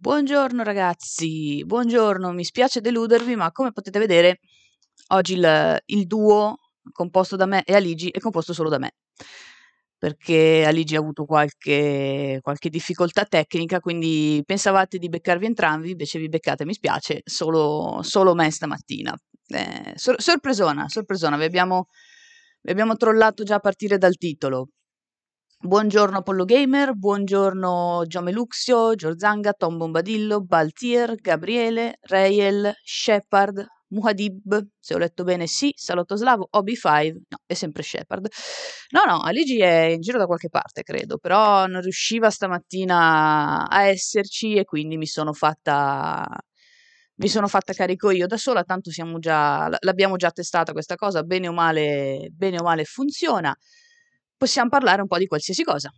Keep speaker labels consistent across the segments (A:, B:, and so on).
A: Buongiorno ragazzi, buongiorno, mi spiace deludervi, ma come potete vedere, oggi il, il duo composto da me e Aligi è composto solo da me, perché Aligi ha avuto qualche, qualche difficoltà tecnica, quindi pensavate di beccarvi entrambi, invece vi beccate, mi spiace, solo, solo me stamattina. Eh, sor- sorpresona, sorpresona, vi abbiamo, vi abbiamo trollato già a partire dal titolo, Buongiorno Apollo Gamer, buongiorno Giomeluxio, Giorзanga, Tom Bombadillo, Baltier, Gabriele, Rayel, Shepard, Muhadib, se ho letto bene sì, Salotto Slavo, OB5, no, è sempre Shepard. No, no, Aligi è in giro da qualche parte, credo, però non riusciva stamattina a esserci e quindi mi sono fatta mi sono fatta carico io da sola, tanto già l'abbiamo già testata questa cosa, bene o male, bene o male funziona possiamo parlare un po' di qualsiasi cosa,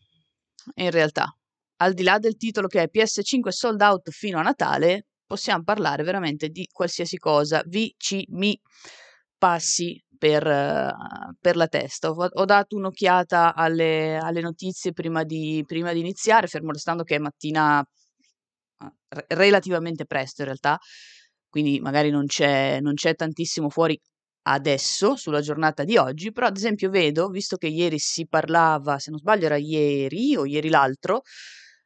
A: in realtà. Al di là del titolo che è PS5 sold out fino a Natale, possiamo parlare veramente di qualsiasi cosa. Vi, ci, mi passi per, per la testa. Ho, ho, dato un'occhiata alle, alle notizie prima di, prima di, iniziare, fermo restando che è mattina uh, relativamente presto in realtà, quindi magari non c'è, non c'è tantissimo fuori adesso, sulla giornata di oggi, però ad esempio vedo, visto che ieri si parlava, se non sbaglio era ieri o ieri l'altro,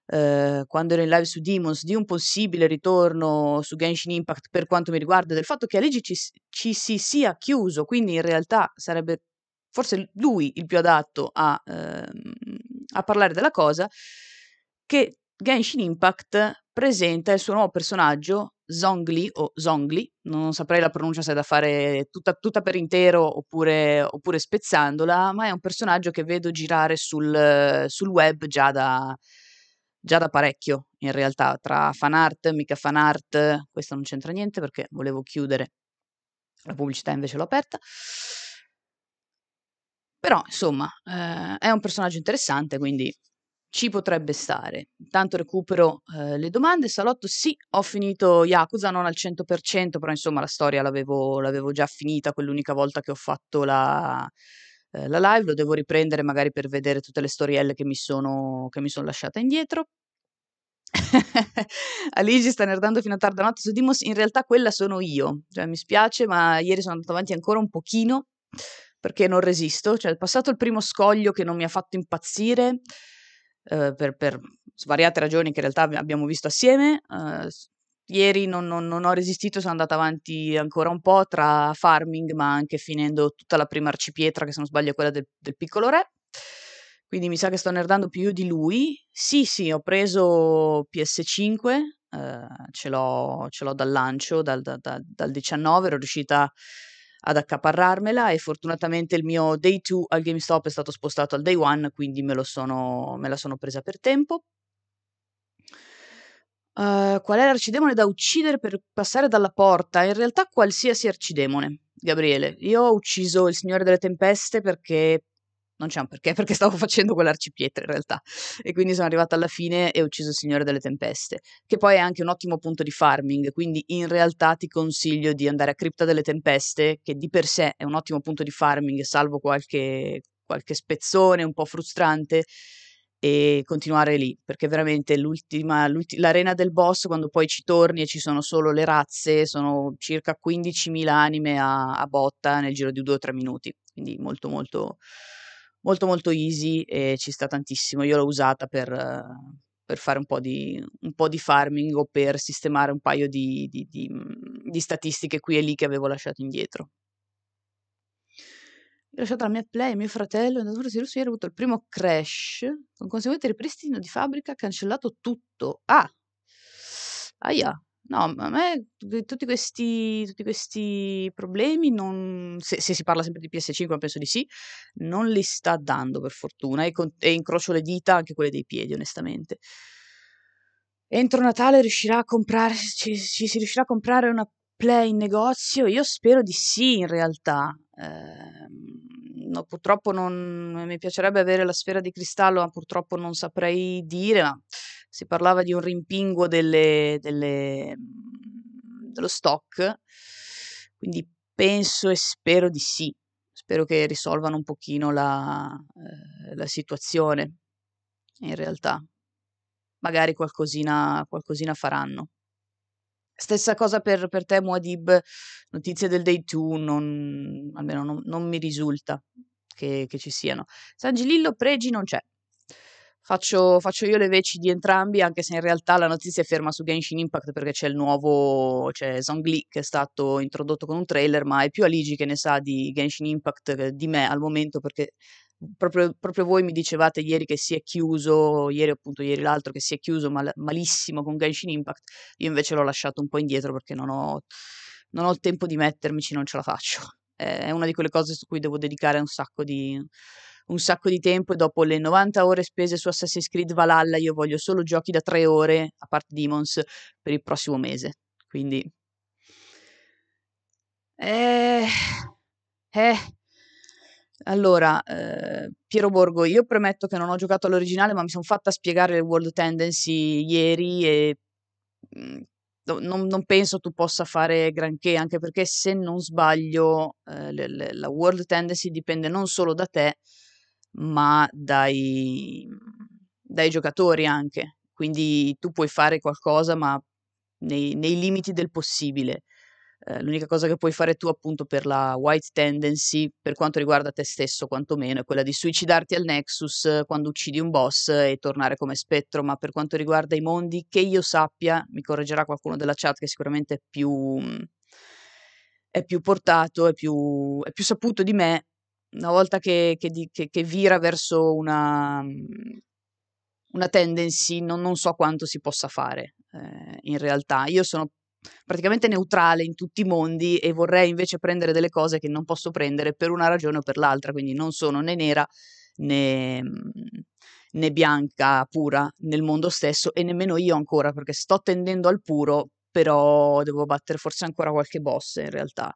A: eh, quando ero in live su Demons, di un possibile ritorno su Genshin Impact per quanto mi riguarda, del fatto che Aligi ci, ci si sia chiuso, quindi in realtà sarebbe forse lui il più adatto a, ehm, a parlare della cosa, che Genshin Impact presenta il suo nuovo personaggio Zongli o Zongli, non saprei la pronuncia se è da fare tutta, tutta per intero oppure, oppure, spezzandola, ma è un personaggio che vedo girare sul, sul web già da, già da, parecchio, in realtà, tra fan art, mica fan art, questo non c'entra niente perché volevo chiudere la pubblicità invece l'ho aperta. Però, insomma, eh, è un personaggio interessante, quindi ci potrebbe stare. Intanto recupero eh, le domande. Salotto, sì, ho finito Yakuza, non al 100%, però insomma la storia l'avevo, l'avevo già finita quell'unica volta che ho fatto la, eh, la, live. Lo devo riprendere magari per vedere tutte le storielle che mi sono, che mi sono lasciata indietro. Aligi sta nerdando fino a tarda notte su Dimos, in realtà quella sono io, cioè, mi spiace ma ieri sono andato avanti ancora un pochino perché non resisto, cioè passato il primo scoglio che non mi ha fatto impazzire, eh, per, per, svariate ragioni che in realtà abbiamo visto assieme. Eh, ieri non, non, non, ho resistito, sono andata avanti ancora un po' tra farming, ma anche finendo tutta la prima arcipietra, che se non sbaglio è quella del, del piccolo re. Quindi mi sa che sto nerdando più di lui. Sì, sì, ho preso PS5, eh, ce, l'ho, ce, l'ho, dal lancio, dal, da, da, dal 19, ero riuscita ad accaparrarmela e fortunatamente il mio day 2 al GameStop è stato spostato al day 1, quindi me, sono, me la sono presa per tempo. Uh, qual è l'arcidemone da uccidere per passare dalla porta? In realtà qualsiasi arcidemone, Gabriele. Io ho ucciso il Signore delle Tempeste perché non c'è un perché, perché stavo facendo quell'arcipietra in realtà. E quindi sono arrivata alla fine e ho ucciso il Signore delle Tempeste, che poi è anche un ottimo punto di farming, quindi in realtà ti consiglio di andare a Cripta delle Tempeste, che di per sé è un ottimo punto di farming, salvo qualche, qualche spezzone un po' frustrante, e continuare lì, perché veramente l'ultima, l'ulti- l'arena del boss, quando poi ci torni e ci sono solo le razze, sono circa 15.000 anime a, a botta nel giro di 2 o 3 minuti, quindi molto molto molto molto easy e ci sta tantissimo. Io l'ho usata per, per fare un po, di, un po' di farming o per sistemare un paio di, di, di, di statistiche qui e lì che avevo lasciato indietro. Ho lasciato la mia play, mio fratello, è andato a ieri ha avuto il primo crash, con conseguente ripristino di fabbrica, cancellato tutto. Ah! Aia, No, a me tutti questi, tutti questi problemi, non, se, se, si parla sempre di PS5, penso di sì, non li sta dando per fortuna e, con, e incrocio le dita anche quelle dei piedi, onestamente. Entro Natale riuscirà a comprare, ci, ci si riuscirà a comprare una Play in negozio? Io spero di sì, in realtà. Eh, no, purtroppo non mi piacerebbe avere la sfera di cristallo, ma purtroppo non saprei dire, ma si parlava di un rimpinguo delle, delle, dello stock, quindi penso e spero di sì. Spero che risolvano un pochino la, eh, la situazione, in realtà. magari qualcosina, qualcosina faranno. Stessa cosa per, per te, Muad'Dib, notizie del day 2, non, almeno non, non mi risulta che, che, ci siano. San Gilillo, Pregi non c'è. Faccio, faccio, io le veci di entrambi, anche se in realtà la notizia è ferma su Genshin Impact perché c'è il nuovo, c'è Zhongli che è stato introdotto con un trailer, ma è più Aligi che ne sa di Genshin Impact di me al momento perché proprio, proprio, voi mi dicevate ieri che si è chiuso, ieri appunto, ieri l'altro che si è chiuso mal, malissimo con Genshin Impact, io invece l'ho lasciato un po' indietro perché non ho, non ho il tempo di mettermici, non ce la faccio. È una di quelle cose su cui devo dedicare un sacco di, un sacco di tempo e dopo le 90 ore spese su Assassin's Creed Valhalla io voglio solo giochi da 3 ore, a parte Demons, per il prossimo mese. Quindi... Eh... Eh... Allora, eh, Piero Borgo, io premetto che non ho giocato all'originale, ma mi sono fatta spiegare le World Tendency ieri e mh, mm, non, non, penso tu possa fare granché, anche perché se non sbaglio eh, le, le, la World Tendency dipende non solo da te, ma dai, dai giocatori anche. Quindi tu puoi fare qualcosa, ma nei, nei limiti del possibile. Eh, l'unica cosa che puoi fare tu appunto per la white tendency, per quanto riguarda te stesso quantomeno, è quella di suicidarti al Nexus eh, quando uccidi un boss e tornare come spettro, ma per quanto riguarda i mondi, che io sappia, mi correggerà qualcuno della chat che sicuramente è più, è più portato, è più, è più saputo di me, una volta che, che, che, che vira verso una, una tendency, non, non, so quanto si possa fare eh, in realtà. Io sono praticamente neutrale in tutti i mondi e vorrei invece prendere delle cose che non posso prendere per una ragione o per l'altra, quindi non sono né nera né, né bianca pura nel mondo stesso e nemmeno io ancora perché sto tendendo al puro, però devo battere forse ancora qualche boss in realtà.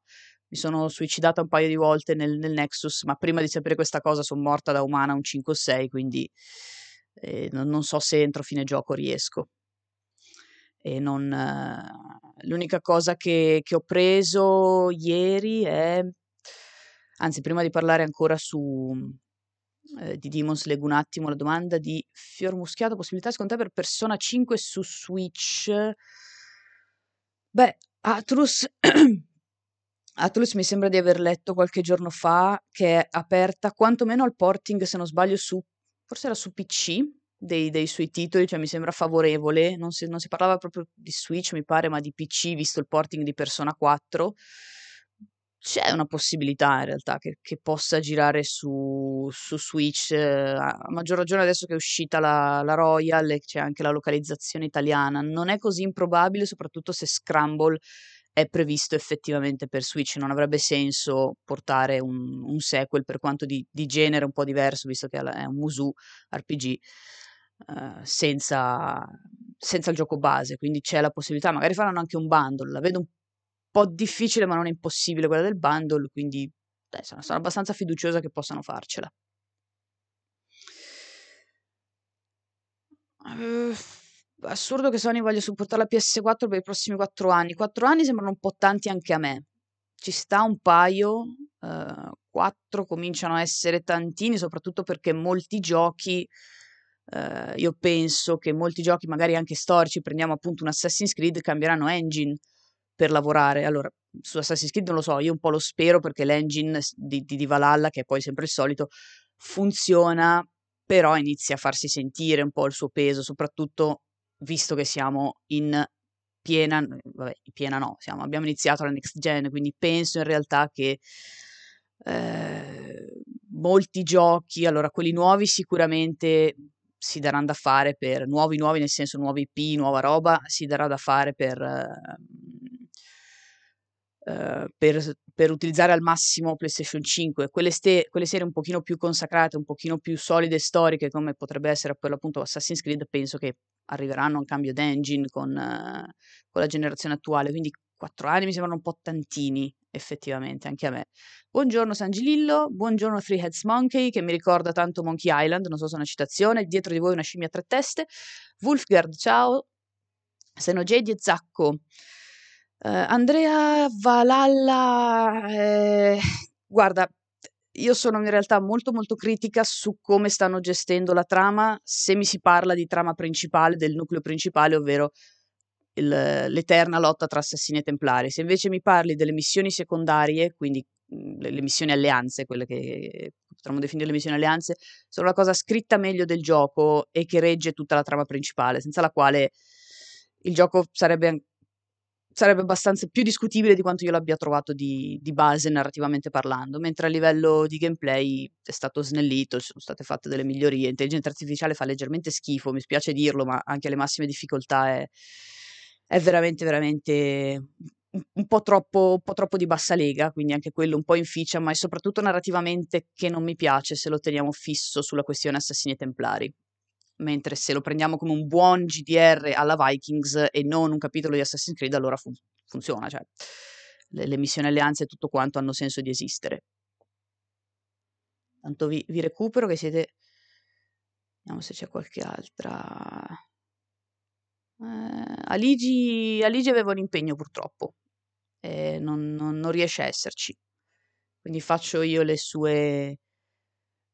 A: Mi sono suicidata un paio di volte nel, nel Nexus, ma prima di sapere questa cosa sono morta da umana un 5 o 6, quindi eh, non, non so se entro fine gioco riesco e non, eh, l'unica cosa che, che, ho preso ieri è, anzi prima di parlare ancora su, eh, di Demons leggo un attimo la domanda di Fior Muschiato, possibilità secondo te per Persona 5 su Switch? Beh, Atrus... Atlus mi sembra di aver letto qualche giorno fa che è aperta quantomeno al porting, se non sbaglio, su forse era su PC, dei, dei suoi titoli, cioè mi sembra favorevole, non si, non si parlava proprio di Switch mi pare, ma di PC, visto il porting di Persona 4. C'è una possibilità in realtà che, che possa girare su, su Switch, eh, a maggior ragione adesso che è uscita la, la Royal e c'è anche la localizzazione italiana. Non è così improbabile, soprattutto se Scramble è previsto effettivamente per Switch. Non avrebbe senso portare un, un sequel per quanto di, di, genere un po' diverso, visto che è un Musu RPG uh, senza, senza il gioco base, quindi c'è la possibilità, magari faranno anche un bundle, la vedo un po' difficile ma non è impossibile quella del bundle, quindi dai, sono, sono abbastanza fiduciosa che possano farcela. Uh, assurdo che Sony voglia supportare la PS4 per i prossimi 4 anni. 4 anni sembrano un po' tanti anche a me. Ci sta un paio, uh, 4 cominciano a essere tantini, soprattutto perché molti giochi Uh, io penso che molti giochi, magari anche storici, prendiamo appunto un Assassin's Creed, cambieranno engine per lavorare. Allora, su Assassin's Creed non lo so, io un po' lo spero perché l'engine di, di, di Valhalla, che è poi sempre il solito, funziona, però inizia a farsi sentire un po' il suo peso, soprattutto visto che siamo in piena, vabbè, in piena no, siamo, abbiamo iniziato la next gen, quindi penso in realtà che eh, molti giochi, allora quelli nuovi sicuramente si daranno da fare per nuovi nuovi, nel senso nuovi IP, nuova roba, si darà da fare per, uh, per, per utilizzare al massimo PlayStation 5. Quelle, ste, quelle, serie un pochino più consacrate, un pochino più solide storiche, come potrebbe essere per l'appunto Assassin's Creed, penso che arriveranno a un cambio d'engine con, uh, con la generazione attuale, quindi quattro anni mi sembrano un po' tantini, effettivamente, anche a me. Buongiorno San Gilillo, buongiorno Three Heads Monkey, che mi ricorda tanto Monkey Island, non so se è una citazione, dietro di voi una scimmia a tre teste. Wolfgard, ciao. Senogedi e Zacco. Uh, Andrea Valalla, eh, guarda, io sono in realtà molto molto critica su come stanno gestendo la trama se mi si parla di trama principale, del nucleo principale, ovvero il, l'eterna lotta tra assassini e templari. Se invece mi parli delle missioni secondarie, quindi mhmm, le, le missioni alleanze, quelle che potremmo definire le missioni alleanze, sono la cosa scritta meglio del gioco e che regge tutta la trama principale, senza la quale il gioco sarebbe sarebbe abbastanza più discutibile di quanto io l'abbia trovato di, di, base narrativamente parlando, mentre a livello di gameplay è stato snellito, sono state fatte delle migliorie, l'intelligenza artificiale fa leggermente schifo, mi spiace dirlo, ma anche alle massime difficoltà è, è veramente, veramente un po, troppo, un po' troppo di bassa lega, quindi anche quello un po' inficia, ma è soprattutto narrativamente che non mi piace se lo teniamo fisso sulla questione assassini e templari mentre se lo prendiamo come un buon GDR alla Vikings e non un capitolo di Assassin's Creed, allora fun- funziona, cioè le, le, missioni alleanze e tutto quanto hanno senso di esistere. Tanto vi, vi recupero che siete... Vediamo se c'è qualche altra... Eh, Aligi, Aligi aveva un impegno purtroppo, e non, non, non riesce a esserci, quindi faccio io le sue,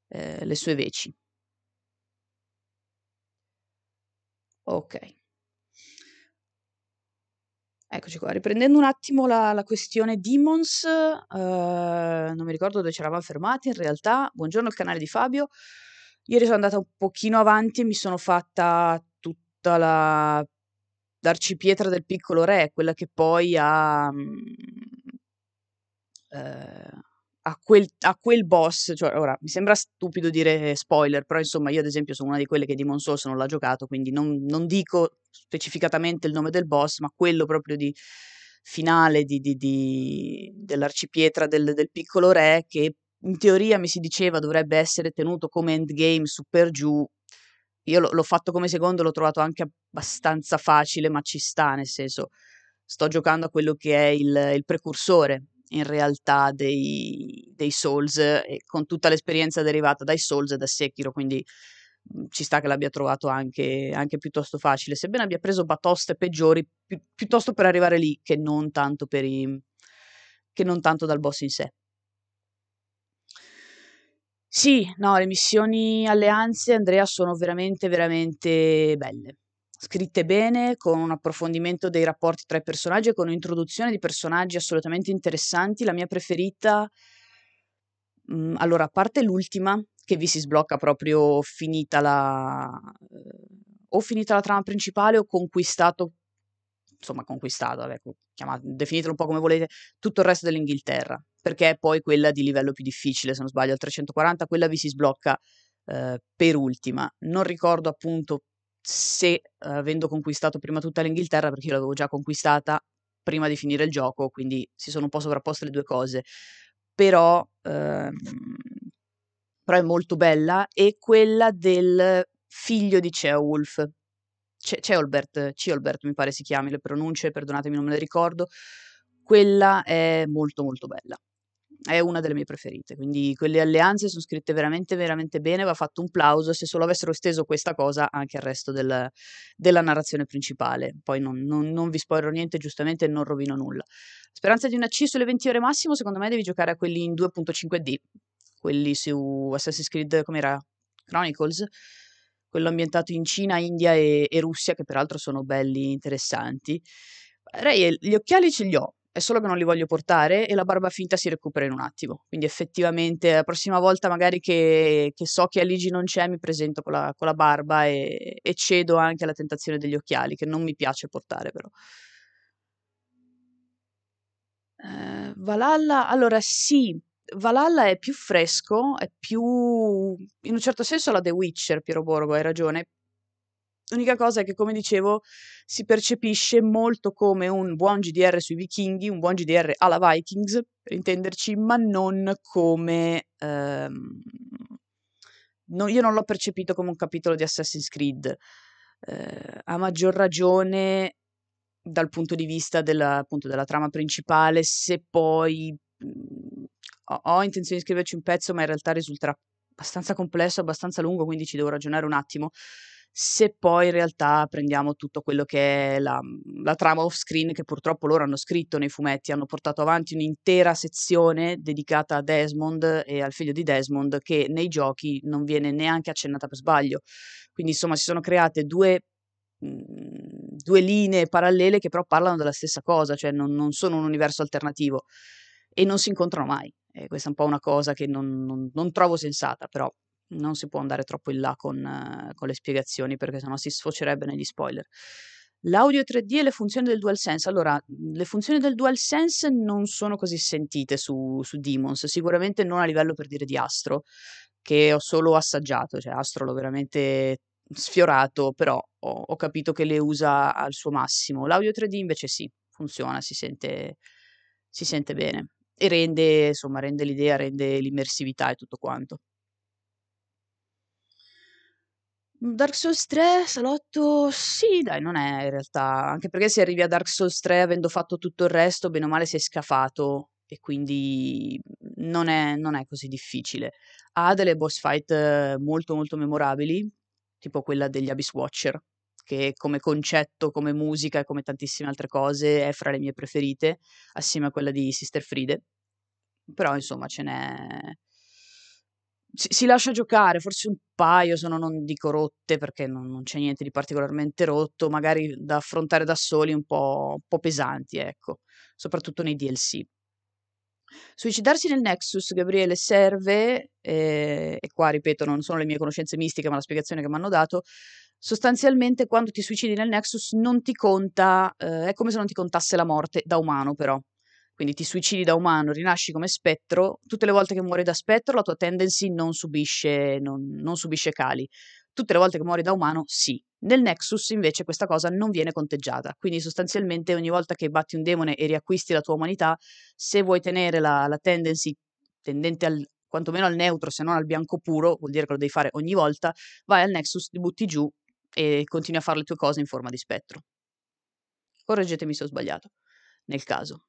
A: eh, le sue veci. Ok. Eccoci qua, riprendendo un attimo la, la questione Demons, eh, non mi ricordo dove ci eravamo fermati in realtà. Buongiorno al canale di Fabio. Ieri sono andata un pochino avanti e mi sono fatta tutta la l'arcipietra del piccolo re, quella che poi ha, mm, eh, a quel, a quel boss, cioè ora mi sembra stupido dire spoiler, però insomma io ad esempio sono una di quelle che Demon Souls non l'ha giocato, quindi non, non dico specificatamente il nome del boss, ma quello proprio di finale di, di, di, dell'arcipietra del, del piccolo re che in teoria mi si diceva dovrebbe essere tenuto come endgame su per giù. Io l- l'ho fatto come secondo, l'ho trovato anche abbastanza facile, ma ci sta, nel senso sto giocando a quello che è il, il precursore in realtà dei, dei Souls e con tutta l'esperienza derivata dai Souls e da Sekiro, quindi mhmm, ci sta che l'abbia trovato anche, anche, piuttosto facile, sebbene abbia preso batoste peggiori pi- piuttosto per arrivare lì che non i, che non tanto dal boss in sé. Sì, no, le missioni alleanze, Andrea, sono veramente, veramente belle scritte bene, con un approfondimento dei rapporti tra i personaggi e con un'introduzione di personaggi assolutamente interessanti. La mia preferita, mh, mhmm, allora, a parte l'ultima, che vi si sblocca proprio finita la... O finita la trama principale o conquistato, insomma conquistato, vabbè, chiamate, definitelo un po' come volete, tutto il resto dell'Inghilterra, perché è poi quella di livello più difficile, se non sbaglio, al 340, quella vi si sblocca eh, per ultima. Non ricordo appunto se avendo conquistato prima tutta l'Inghilterra, perché io l'avevo già conquistata prima di finire il gioco, quindi si sono un po' sovrapposte le due cose, però, ehm, però è molto bella, e quella del figlio di Ceolwulf, Ce- Ceolbert, Ceolbert mi pare si chiami, le pronunce, perdonatemi non me le ricordo, quella è molto molto bella è una delle mie preferite, quindi quelle alleanze sono scritte veramente, veramente bene, va fatto un plauso se solo avessero esteso questa cosa anche al resto del, della narrazione principale. Poi non, non, non vi spoilerò niente, giustamente non rovino nulla. Speranza di una C sulle 20 ore massimo, secondo me devi giocare a quelli in 2.5D, quelli su Assassin's Creed, com'era? Chronicles, quello ambientato in Cina, India e, e Russia, che peraltro sono belli interessanti. Ray, gli occhiali ce li ho, è solo che non li voglio portare e la barba finta si recupera in un attimo. Quindi effettivamente la prossima volta magari che, che so che Aligi non c'è mi presento con la, con la barba e, e, cedo anche alla tentazione degli occhiali, che non mi piace portare però. Eh, Valhalla, allora sì, Valhalla è più fresco, è più... in un certo senso la The Witcher, Piero Borgo, hai ragione, L'unica cosa è che, come dicevo, si percepisce molto come un buon GDR sui vichinghi, un buon GDR alla Vikings, per intenderci, ma non come... Ehm, no, io non l'ho percepito come un capitolo di Assassin's Creed. Eh, a maggior ragione dal punto di vista della, appunto, della trama principale, se poi mh, mhmm, ho, ho intenzione di scriverci un pezzo, ma in realtà risulterà abbastanza complesso, abbastanza lungo, quindi ci devo ragionare un attimo se poi in realtà prendiamo tutto quello che è la, la trama off screen che purtroppo loro hanno scritto nei fumetti, hanno portato avanti un'intera sezione dedicata a Desmond e al figlio di Desmond che nei giochi non viene neanche accennata per sbaglio. Quindi insomma si sono create due, mh, due linee parallele che però parlano della stessa cosa, cioè non, non sono un universo alternativo e non si incontrano mai. E questa è un po' una cosa che non, non, non trovo sensata, però non si può andare troppo in là con, uh, con le spiegazioni perché sennò si sfocerebbe negli spoiler. L'audio 3D e le funzioni del DualSense. Allora, le funzioni del DualSense non sono così sentite su, su Demons, sicuramente non a livello per dire di Astro, che ho solo assaggiato, cioè Astro l'ho veramente sfiorato, però ho, ho capito che le usa al suo massimo. L'audio 3D invece sì, funziona, si sente, si sente bene e rende, insomma, rende l'idea, rende l'immersività e tutto quanto. Mhmm, Dark Souls 3, salotto, sì dai, non è in realtà anche perché se arrivi a Dark Souls 3 avendo fatto tutto il resto, bene o male sei scafato e quindi non è non è così difficile. Ha delle boss fight molto, molto memorabili, tipo quella degli Abyss Watcher, che come concetto, come musica e come tantissime altre cose è fra le mie preferite, assieme a quella di Sister Friede. Però insomma ce n'è si, si lascia giocare, forse un paio sono, non dico rotte perché non, non c'è niente di particolarmente rotto, magari da affrontare da soli un po', un po' pesanti, ecco, soprattutto nei DLC. Suicidarsi nel Nexus, Gabriele, serve, eh, e qua ripeto, non sono le mie conoscenze mistiche, ma la spiegazione che mi hanno dato. Sostanzialmente, quando ti suicidi nel Nexus, non ti conta, eh, è come se non ti contasse la morte da umano, però quindi ti suicidi da umano, rinasci come spettro, tutte le volte che muori da spettro la tua tendency non subisce, non, non subisce cali. Tutte le volte che muori da umano, sì. Nel Nexus invece questa cosa non viene conteggiata, quindi sostanzialmente ogni volta che batti un demone e riacquisti la tua umanità, se vuoi tenere la, la tendency tendente al, quantomeno al neutro, se non al bianco puro, vuol dire che lo devi fare ogni volta, vai al Nexus, ti butti giù e continui a fare le tue cose in forma di spettro. Correggetemi se ho sbagliato, nel caso.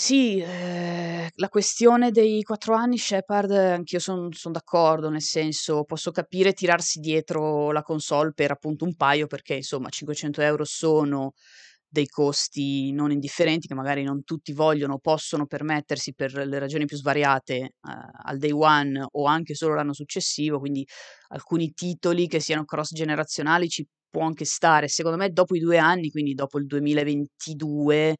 A: Sì, ehm, la questione dei 4 anni Shepard anch'io son son d'accordo, nel senso, posso capire tirarsi dietro la console per appunto un paio, perché insomma 500 € sono dei costi non indifferenti, che magari non tutti vogliono o possono permettersi per le ragioni più svariate, ehm, al day one o anche solo l'anno successivo, quindi alcuni titoli che siano cross generazionali ci può anche stare. Secondo me dopo i 2 anni, quindi dopo il 2022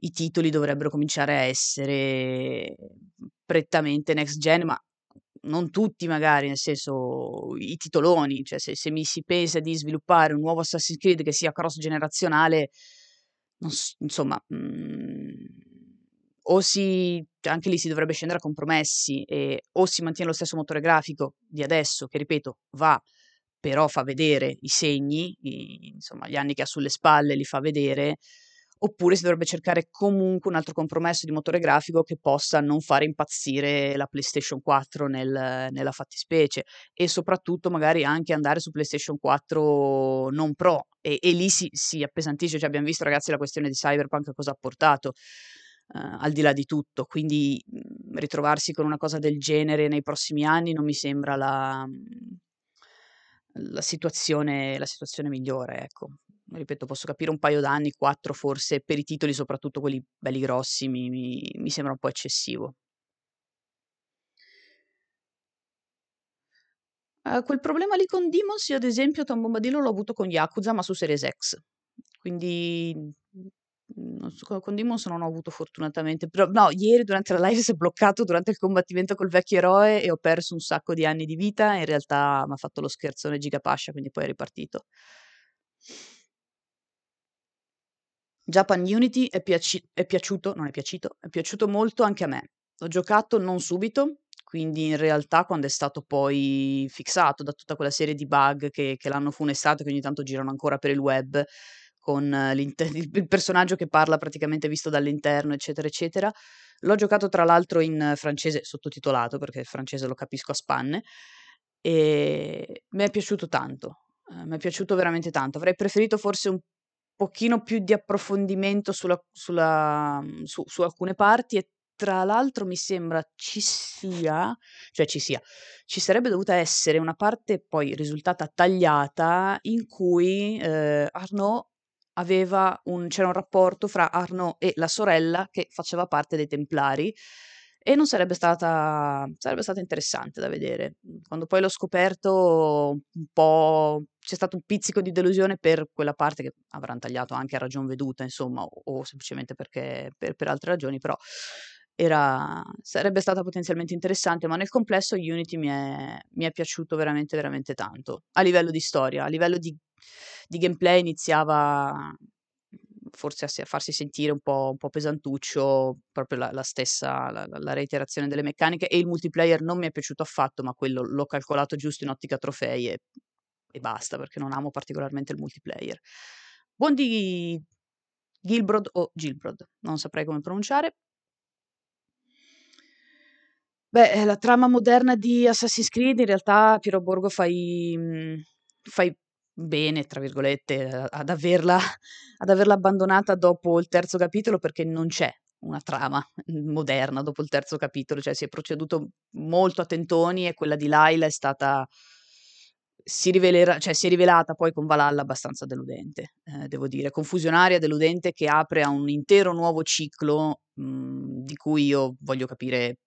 A: i titoli dovrebbero cominciare a essere prettamente next gen, ma non tutti magari, nel senso i titoloni, cioè se, se mi si pensa di sviluppare un nuovo Assassin's Creed che sia cross generazionale, insomma, mh, mhmm, o si, cioè anche lì si dovrebbe scendere a compromessi e o si mantiene lo stesso motore grafico di adesso, che ripeto, va, però fa vedere i segni, i, insomma, gli anni che ha sulle spalle li fa vedere, oppure si dovrebbe cercare comunque un altro compromesso di motore grafico che possa non fare impazzire la PlayStation 4 nel, nella fattispecie e soprattutto magari anche andare su PlayStation 4 non pro e, e lì si, si, appesantisce, cioè abbiamo visto ragazzi la questione di Cyberpunk cosa ha portato. Uh, al di là di tutto, quindi mh, ritrovarsi con una cosa del genere nei prossimi anni non mi sembra la, la, situazione, la situazione migliore, ecco ripeto, posso capire un paio d'anni, quattro forse, per i titoli, soprattutto quelli belli grossi, mi, mi, mi sembra un po' eccessivo. Uh, quel problema lì con Demons, io ad esempio Tom Bombadillo l'ho avuto con Yakuza, ma su Series X. Quindi mhmm, so, con Demons non ho avuto fortunatamente. Però, no, ieri durante la live si è bloccato durante il combattimento col vecchio eroe e ho perso un sacco di anni di vita. In realtà mi ha fatto lo scherzone Gigapascia, quindi poi è ripartito. Japan Unity è, piaci- è piaciuto, non è piaciuto, è piaciuto molto anche a me. L'ho giocato non subito, quindi in realtà quando è stato poi fissato da tutta quella serie di bug che, che l'hanno funestato, che ogni tanto girano ancora per il web, con il, il personaggio che parla praticamente visto dall'interno, eccetera, eccetera. L'ho giocato tra l'altro in francese sottotitolato, perché il francese lo capisco a spanne, e mi è piaciuto tanto. Uh, mi è piaciuto veramente tanto. Avrei preferito forse un pochino più di approfondimento sulla sulla mhmm, su su alcune parti e tra l'altro mi sembra ci sia, cioè ci sia, ci sarebbe dovuta essere una parte poi risultata tagliata in cui eh, Arnaud aveva un, c'era un rapporto fra Arnaud e la sorella che faceva parte dei Templari e non sarebbe stata, sarebbe stata interessante da vedere. Quando poi l'ho scoperto, un po' c'è stato un pizzico di delusione per quella parte che avranno tagliato anche a ragion veduta, insomma, o, o semplicemente perché per, per altre ragioni, però era, sarebbe stata potenzialmente interessante, ma nel complesso Unity mi è, mi è piaciuto veramente, veramente tanto. A livello di storia, a livello di, di gameplay iniziava forse a, farsi sentire un po', un po pesantuccio, proprio la, la stessa, la, la, reiterazione delle meccaniche e il multiplayer non mi è piaciuto affatto, ma quello l'ho calcolato giusto in ottica trofei e, e basta, perché non amo particolarmente il multiplayer. Buon di Gilbrod o Gilbrod, non saprei come pronunciare. Beh, la trama moderna di Assassin's Creed in realtà Piero Borgo fai, mhmm, fai bene, tra virgolette, ad averla, ad averla abbandonata dopo il terzo capitolo perché non c'è una trama moderna dopo il terzo capitolo, cioè si è proceduto molto a tentoni e quella di Laila è stata si, rivelerà, cioè, si è rivelata poi con Valhalla abbastanza deludente, eh, devo dire, confusionaria, deludente che apre a un intero nuovo ciclo mh, mhmm, di cui io voglio capire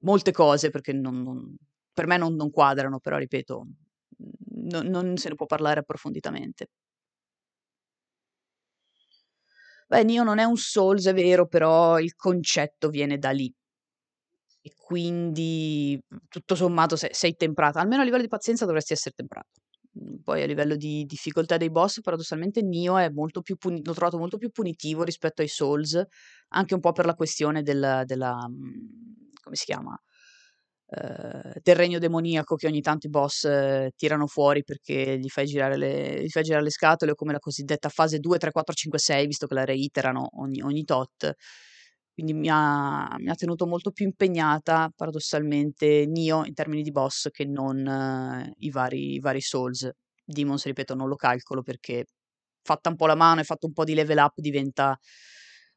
A: molte cose perché non, non, per me non, non, quadrano, però ripeto, non, non se ne può parlare approfonditamente. Beh, Nio non è un Souls, è vero, però il concetto viene da lì. E quindi, tutto sommato, sei, sei temprata. Almeno a livello di pazienza dovresti essere temprato. Poi a livello di difficoltà dei boss, paradossalmente Nio è molto più puni- l'ho trovato molto più punitivo rispetto ai Souls, anche un po' per la questione del, della, come si chiama? Uh, del regno demoniaco che ogni tanto i boss uh, tirano fuori perché gli fai, le, gli fai, girare le, scatole, o come la cosiddetta fase 2, 3, 4, 5, 6, visto che la reiterano ogni, ogni tot. Quindi mi ha, mi ha, tenuto molto più impegnata, paradossalmente, Nio in termini di boss che non uh, i, vari, i, vari, Souls. Demons, ripeto, non lo calcolo perché fatta un po' la mano e fatto un po' di level up diventa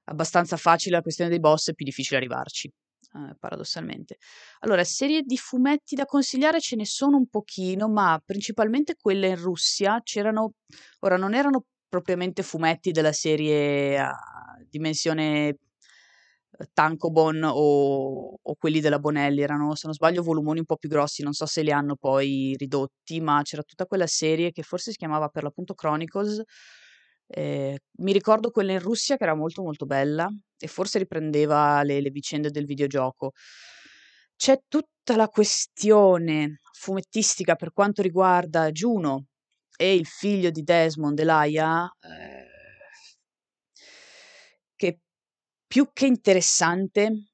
A: abbastanza facile la questione dei boss e più difficile arrivarci eh, paradossalmente. Allora, serie di fumetti da consigliare ce ne sono un pochino, ma principalmente quelle in Russia c'erano, ora non erano propriamente fumetti della serie a dimensione eh, Tankobon o, o, quelli della Bonelli, erano se non sbaglio volumoni un po' più grossi, non so se li hanno poi ridotti, ma c'era tutta quella serie che forse si chiamava per l'appunto Chronicles, eh, mi ricordo quella in Russia che era molto molto bella e forse riprendeva le, le vicende del videogioco. C'è tutta la questione fumettistica per quanto riguarda Juno e il figlio di Desmond, Elia, eh, che più che interessante,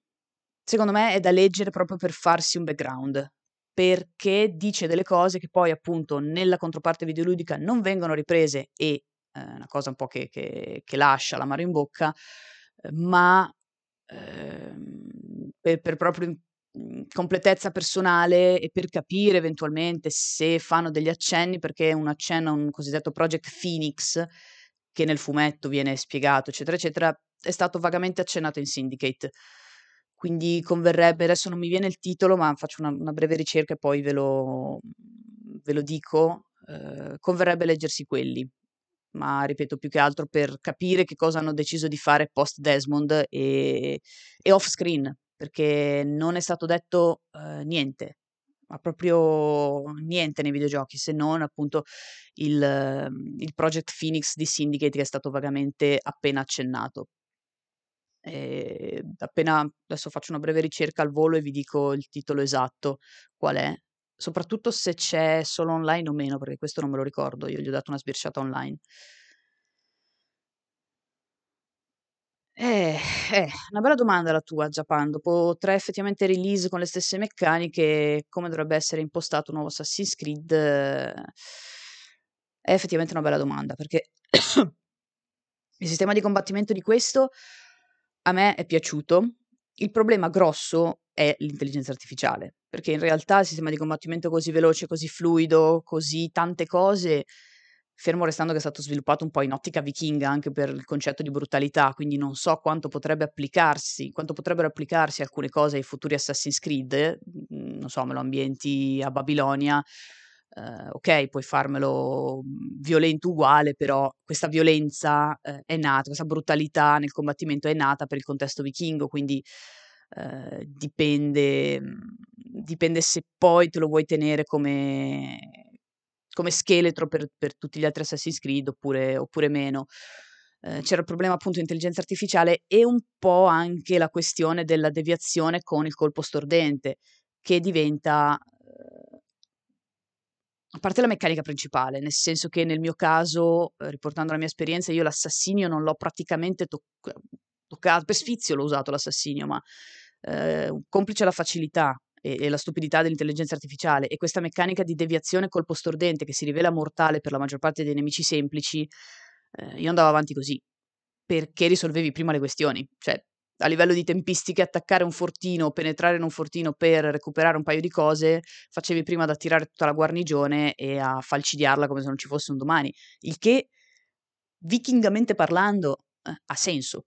A: secondo me è da leggere proprio per farsi un background, perché dice delle cose che poi appunto nella controparte videoludica non vengono riprese e eh, una cosa un po' che, che, che lascia l'amaro in bocca, ma ehm, per, per proprio mhmm, completezza personale e per capire eventualmente se fanno degli accenni, perché un accenno a un cosiddetto Project Phoenix, che nel fumetto viene spiegato, eccetera, eccetera, è stato vagamente accennato in Syndicate. Quindi converrebbe, adesso non mi viene il titolo, ma faccio una, una breve ricerca e poi ve lo, ve lo dico. Eh, converrebbe leggersi quelli ma ripeto più che altro per capire che cosa hanno deciso di fare post Desmond e, e off screen, perché non è stato detto uh, niente, ma proprio niente nei videogiochi, se non appunto il, uh, il, Project Phoenix di Syndicate che è stato vagamente appena accennato. E appena adesso faccio una breve ricerca al volo e vi dico il titolo esatto qual è, soprattutto se c'è solo online o meno, perché questo non me lo ricordo, io gli ho dato una sbirciata online. Eh, eh, una bella domanda la tua, Japan. Dopo tre effettivamente release con le stesse meccaniche, come dovrebbe essere impostato un nuovo Assassin's Creed? È effettivamente una bella domanda, perché il sistema di combattimento di questo a me è piaciuto. Il problema grosso è l'intelligenza artificiale, perché in realtà il sistema di combattimento così veloce, così fluido, così tante cose fermo restando che è stato sviluppato un po' in ottica vichinga anche per il concetto di brutalità, quindi non so quanto potrebbe applicarsi, quanto potrebbero applicarsi alcune cose ai futuri Assassin's Creed, mhmm, non so, me lo ambienti a Babilonia, ehm, ok, puoi farmelo mhmm, violento uguale, però questa violenza eh, è nata, questa brutalità nel combattimento è nata per il contesto vichingo, quindi eh, dipende, mhmm, dipende se poi te lo vuoi tenere come come scheletro per, per tutti gli altri Assassin's Creed oppure, oppure meno. Eh, c'era il problema appunto intelligenza artificiale e un po' anche la questione della deviazione con il colpo stordente, che diventa, eh, a parte la meccanica principale, nel senso che nel mio caso, eh, riportando la mia esperienza, io l'assassinio non l'ho praticamente toccato, toccato per sfizio l'ho usato l'assassinio, ma eh, complice la facilità e, e la stupidità dell'intelligenza artificiale e questa meccanica di deviazione colpo stordente che si rivela mortale per la maggior parte dei nemici semplici, eh, io andavo avanti così, perché risolvevi prima le questioni, cioè a livello di tempistiche attaccare un fortino, penetrare in un fortino per recuperare un paio di cose, facevi prima ad attirare tutta la guarnigione e a falcidiarla come se non ci fosse un domani, il che vichingamente parlando eh, ha senso,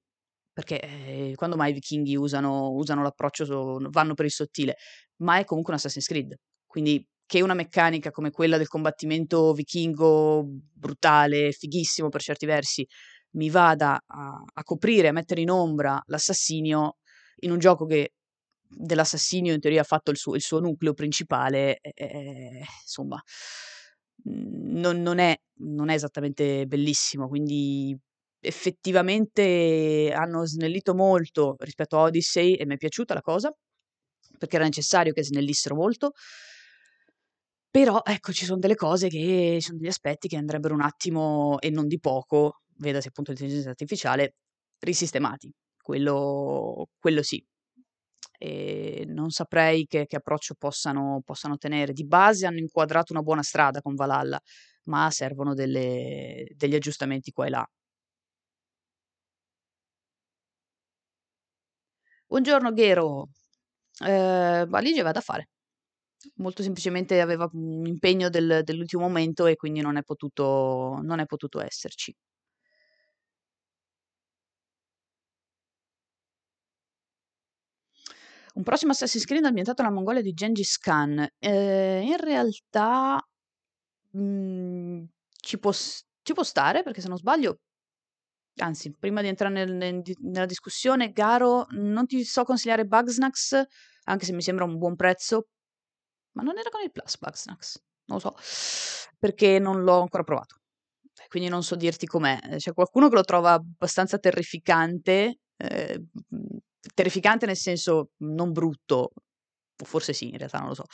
A: perché eh, quando mai i vichinghi usano, usano l'approccio, vanno per il sottile, ma è comunque un Assassin's Creed, quindi che una meccanica come quella del combattimento vichingo brutale, fighissimo per certi versi, mi vada a, a coprire, a mettere in ombra l'assassinio in un gioco che dell'assassinio in teoria ha fatto il suo, il suo nucleo principale, eh, insomma, non, non, è, non è esattamente bellissimo, quindi effettivamente hanno snellito molto rispetto a Odyssey e mi è piaciuta la cosa, perché era necessario che snellissero molto. Però ecco, ci sono delle cose che ci sono degli aspetti che andrebbero un attimo e non di poco, vedasi appunto l'intelligenza artificiale, risistemati. Quello, quello sì. E non saprei che, che approccio possano, possano, tenere. Di base hanno inquadrato una buona strada con Valhalla, ma servono delle, degli aggiustamenti qua e là. Buongiorno Ghero, ehm, valigie va da fare. Molto semplicemente aveva un impegno del dell'ultimo momento e quindi non è potuto non è potuto esserci. Un prossimo Assassin's Creed ambientato nella Mongolia di Gengis Khan. Ehm, in realtà, mhmm, ci può ci può stare perché se non sbaglio anzi, prima di entrare nel, nel, nella discussione, Garo, non ti so consigliare Bugsnax, anche se mi sembra un buon prezzo, ma non era con il Plus Bugsnax, non lo so, perché non l'ho ancora provato. Quindi non so dirti com'è. C'è qualcuno che lo trova abbastanza terrificante, eh, terrificante nel senso non brutto, o forse sì, in realtà non lo so.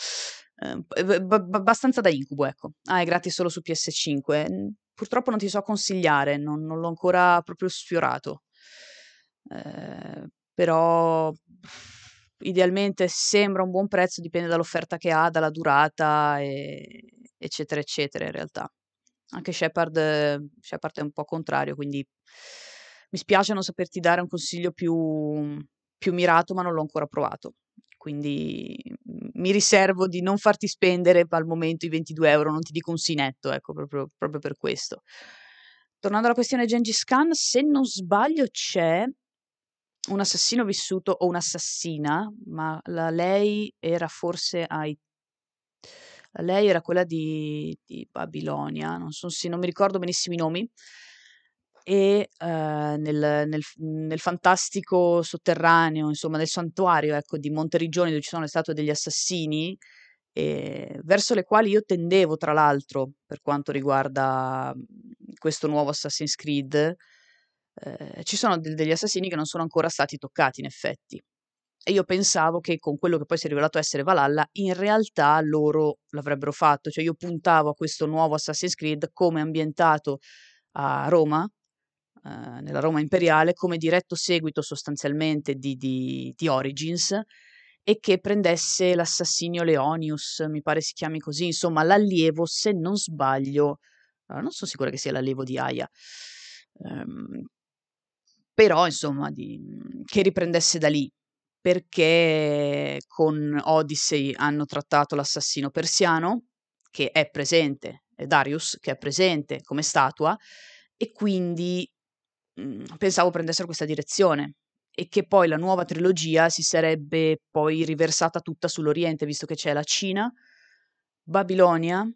A: Eh, abbastanza da incubo, ecco. Ah, è gratis solo su PS5 purtroppo non ti so consigliare, non, non l'ho ancora proprio sfiorato. Eh, però idealmente sembra un buon prezzo, dipende dall'offerta che ha, dalla durata, e, eccetera, eccetera, in realtà. Anche Shepard, Shepard è un po' contrario, quindi mi spiace non saperti dare un consiglio più, più mirato, ma non l'ho ancora provato. Quindi mi riservo di non farti spendere al momento i 22 euro, non ti dico un sinetto, ecco, proprio, proprio per questo. Tornando alla questione Gengis Khan, se non sbaglio c'è un assassino vissuto o un'assassina, ma la, lei era forse ai lei era quella di, di Babilonia, non, so, sì, non mi ricordo benissimo i nomi, e eh, nel, nel, nel, fantastico sotterraneo, insomma, nel santuario ecco, di Monteriggioni dove ci sono le statue degli assassini, eh, verso le quali io tendevo, tra l'altro, per quanto riguarda questo nuovo Assassin's Creed, eh, ci sono de- degli assassini che non sono ancora stati toccati, in effetti. E io pensavo che con quello che poi si è rivelato essere Valhalla, in realtà loro l'avrebbero fatto. Cioè io puntavo a questo nuovo Assassin's Creed come ambientato a Roma, eh, nella Roma imperiale come diretto seguito sostanzialmente di, di, di Origins e che prendesse l'assassinio Leonius, mi pare si chiami così, insomma l'allievo, se non sbaglio, non sono sicura che sia l'allievo di Aya, um, però insomma di, che riprendesse da lì, perché con Odyssey hanno trattato l'assassino persiano, che è presente Darius, che è presente come statua, e quindi mh, mhmm, pensavo prendessero questa direzione e che poi la nuova trilogia si sarebbe poi riversata tutta sull'Oriente, visto che c'è la Cina, Babilonia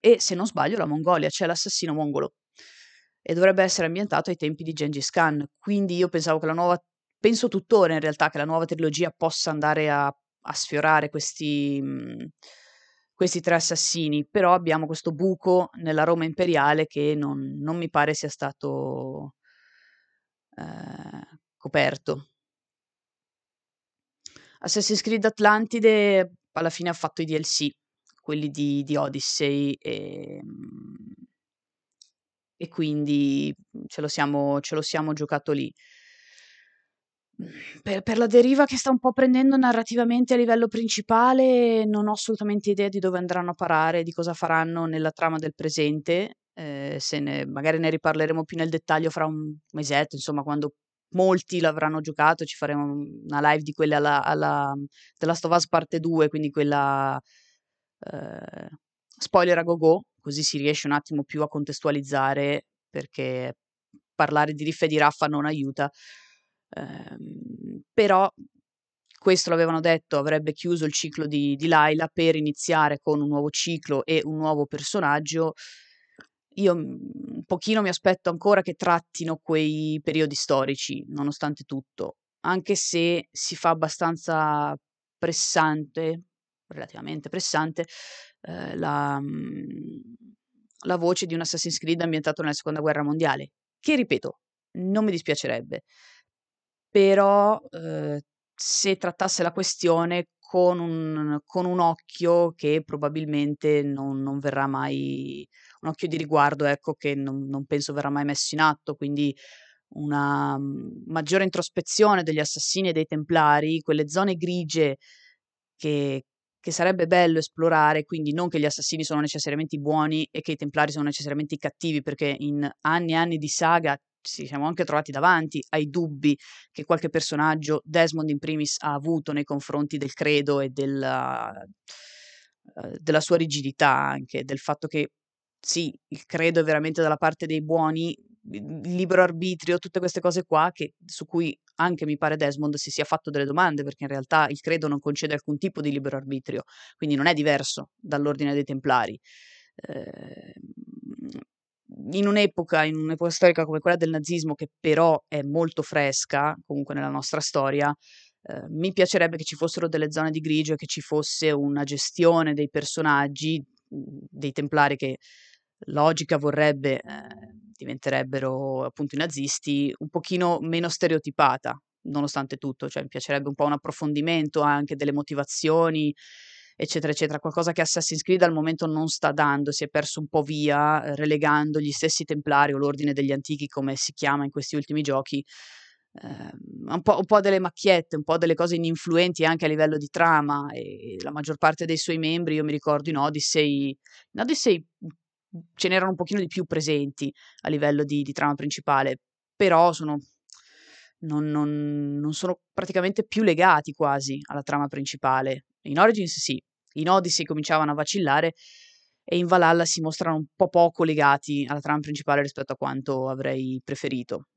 A: e, se non sbaglio, la Mongolia, c'è l'assassino mongolo e dovrebbe essere ambientato ai tempi di Gengis Khan. Quindi io pensavo che la nuova, penso tuttora in realtà che la nuova trilogia possa andare a, a sfiorare questi, mh, questi tre assassini, però abbiamo questo buco nella Roma imperiale che non, non mi pare sia stato eh, coperto. Assassin's Creed Atlantide alla fine ha fatto i DLC, quelli di, di Odyssey e, e quindi ce lo, siamo, ce lo siamo giocato lì. Per, per, la deriva che sta un po' prendendo narrativamente a livello principale, non ho assolutamente idea di dove andranno a parare, di cosa faranno nella trama del presente. Eh, se ne, magari ne riparleremo più nel dettaglio fra un mesetto, insomma, quando molti l'avranno giocato, ci faremo una live di quelle alla, alla of Us parte 2, quindi quella eh, spoiler a go-go, così si riesce un attimo più a contestualizzare, perché parlare di Riff e di Raffa non aiuta. Eh, però questo l'avevano detto, avrebbe chiuso il ciclo di, di Laila per iniziare con un nuovo ciclo e un nuovo personaggio. Io un pochino mi aspetto ancora che trattino quei periodi storici, nonostante tutto, anche se si fa abbastanza pressante, relativamente pressante, eh, la, la voce di un Assassin's Creed ambientato nella seconda guerra mondiale, che ripeto, non mi dispiacerebbe però eh, se trattasse la questione con un, con un occhio che probabilmente non, non, verrà mai, un occhio di riguardo, ecco, che non, non penso verrà mai messo in atto, quindi una mm, maggiore introspezione degli assassini e dei templari, quelle zone grigie che, che sarebbe bello esplorare, quindi non che gli assassini sono necessariamente buoni e che i templari sono necessariamente cattivi, perché in anni e anni di saga ci siamo anche trovati davanti ai dubbi che qualche personaggio, Desmond in primis, ha avuto nei confronti del credo e della, uh, della sua rigidità anche, del fatto che sì, il credo è veramente dalla parte dei buoni, il libero arbitrio, tutte queste cose qua che, su cui anche mi pare Desmond si sia fatto delle domande, perché in realtà il credo non concede alcun tipo di libero arbitrio, quindi non è diverso dall'ordine dei templari. Eh, in un'epoca, in un'epoca storica come quella del nazismo, che però è molto fresca, comunque nella nostra storia, eh, mi piacerebbe che ci fossero delle zone di grigio e che ci fosse una gestione dei personaggi, dei templari che logica vorrebbe eh, diventerebbero appunto i nazisti, un pochino meno stereotipata, nonostante tutto, cioè mi piacerebbe un po' un approfondimento anche delle motivazioni eccetera, eccetera, qualcosa che Assassin's Creed al momento non sta dando, si è perso un po' via, eh, relegando gli stessi templari o l'ordine degli antichi, come si chiama in questi ultimi giochi, eh, un, po', un, po', delle macchiette, un po' delle cose ininfluenti anche a livello di trama e la maggior parte dei suoi membri, io mi ricordo in Odyssey, in Odyssey ce n'erano un pochino di più presenti a livello di, di trama principale, però sono, non, non, non sono praticamente più legati quasi alla trama principale. In Origins sì, in Odyssey cominciavano a vacillare e in Valhalla si mostrano un po' poco legati alla trama principale rispetto a quanto avrei preferito.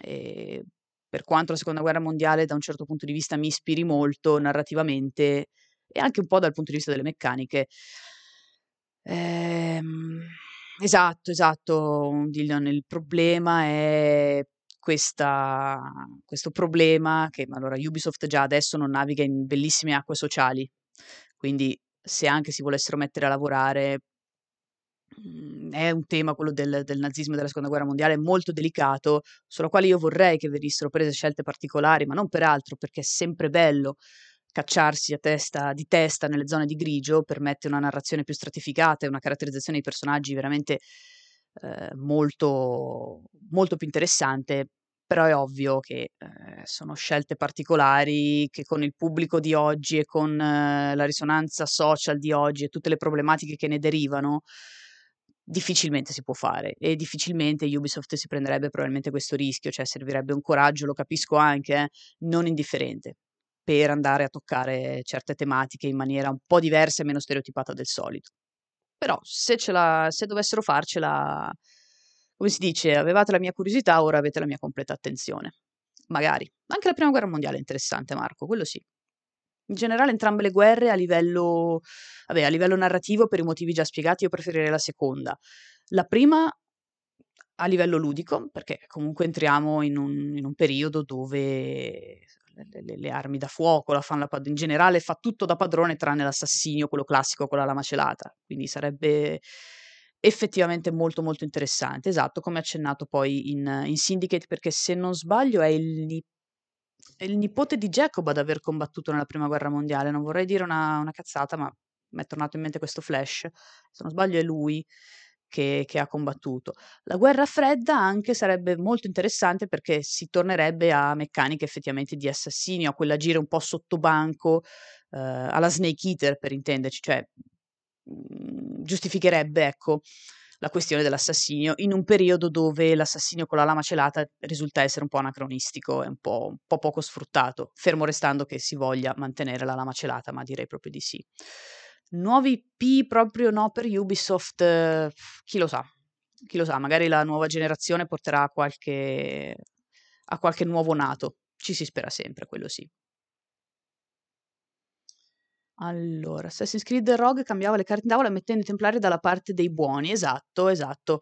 A: E per quanto la seconda guerra mondiale da un certo punto di vista mi ispiri molto narrativamente e anche un po' dal punto di vista delle meccaniche. Ehm, esatto, esatto, Dillion, il problema è questa, questo problema che allora Ubisoft già adesso non naviga in bellissime acque sociali, quindi se anche si volessero mettere a lavorare mhmm, è un tema quello del, del, nazismo e della seconda guerra mondiale molto delicato, sulla quale io vorrei che venissero prese scelte particolari, ma non per altro, perché è sempre bello cacciarsi a testa, di testa nelle zone di grigio, permette una narrazione più stratificata e una caratterizzazione dei personaggi veramente eh, molto, molto più interessante però è ovvio che eh, sono scelte particolari che con il pubblico di oggi e con eh, la risonanza social di oggi e tutte le problematiche che ne derivano, difficilmente si può fare e difficilmente Ubisoft si prenderebbe probabilmente questo rischio, cioè servirebbe un coraggio, lo capisco anche, eh, non indifferente per andare a toccare certe tematiche in maniera un po' diversa e meno stereotipata del solito. Però se, ce la, se dovessero farcela, come si dice, avevate la mia curiosità, ora avete la mia completa attenzione. Magari. Anche la prima guerra mondiale è interessante, Marco, quello sì. In generale entrambe le guerre a livello, vabbè, a livello narrativo, per i motivi già spiegati, io preferirei la seconda. La prima a livello ludico, perché comunque entriamo in un, in un periodo dove le, le, armi da fuoco la fanno la padrone, in generale fa tutto da padrone tranne l'assassinio, quello classico con la lama celata, quindi sarebbe effettivamente molto molto interessante, esatto, come accennato poi in, in Syndicate, perché se non sbaglio è il, è il, nipote di Jacob ad aver combattuto nella prima guerra mondiale, non vorrei dire una, una cazzata, ma mi è tornato in mente questo flash, se non sbaglio è lui che, che, ha combattuto. La guerra fredda anche sarebbe molto interessante perché si tornerebbe a meccaniche effettivamente di assassinio, a quell'agire un po' sottobanco, eh, alla Snake Eater per intenderci, cioè giustificherebbe, ecco, la questione dell'assassinio in un periodo dove l'assassinio con la lama celata risulta essere un po' anacronistico e un po', un po poco sfruttato, fermo restando che si voglia mantenere la lama celata, ma direi proprio di sì. Nuovi P proprio no per Ubisoft, chi lo sa? Chi lo sa, magari la nuova generazione porterà a qualche, a qualche nuovo nato. Ci si spera sempre, quello sì. Allora, Assassin's Creed Rogue cambiava le carte in tavola mettendo i templari dalla parte dei buoni. Esatto, esatto.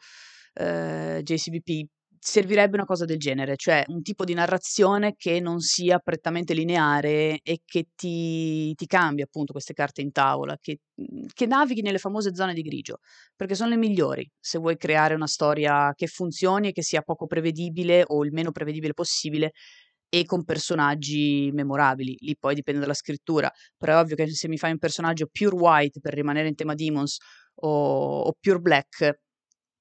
A: Eh, JCBP servirebbe una cosa del genere, cioè un tipo di narrazione che non sia prettamente lineare e che ti, ti cambia appunto queste carte in tavola, che, mhmm, che, navighi nelle famose zone di grigio, perché sono le migliori se vuoi creare una storia che funzioni e che sia poco prevedibile o il meno prevedibile possibile e con personaggi memorabili. Lì poi dipende dalla scrittura, però è ovvio che se mi fai un personaggio pure white per rimanere in tema demons o, o pure black,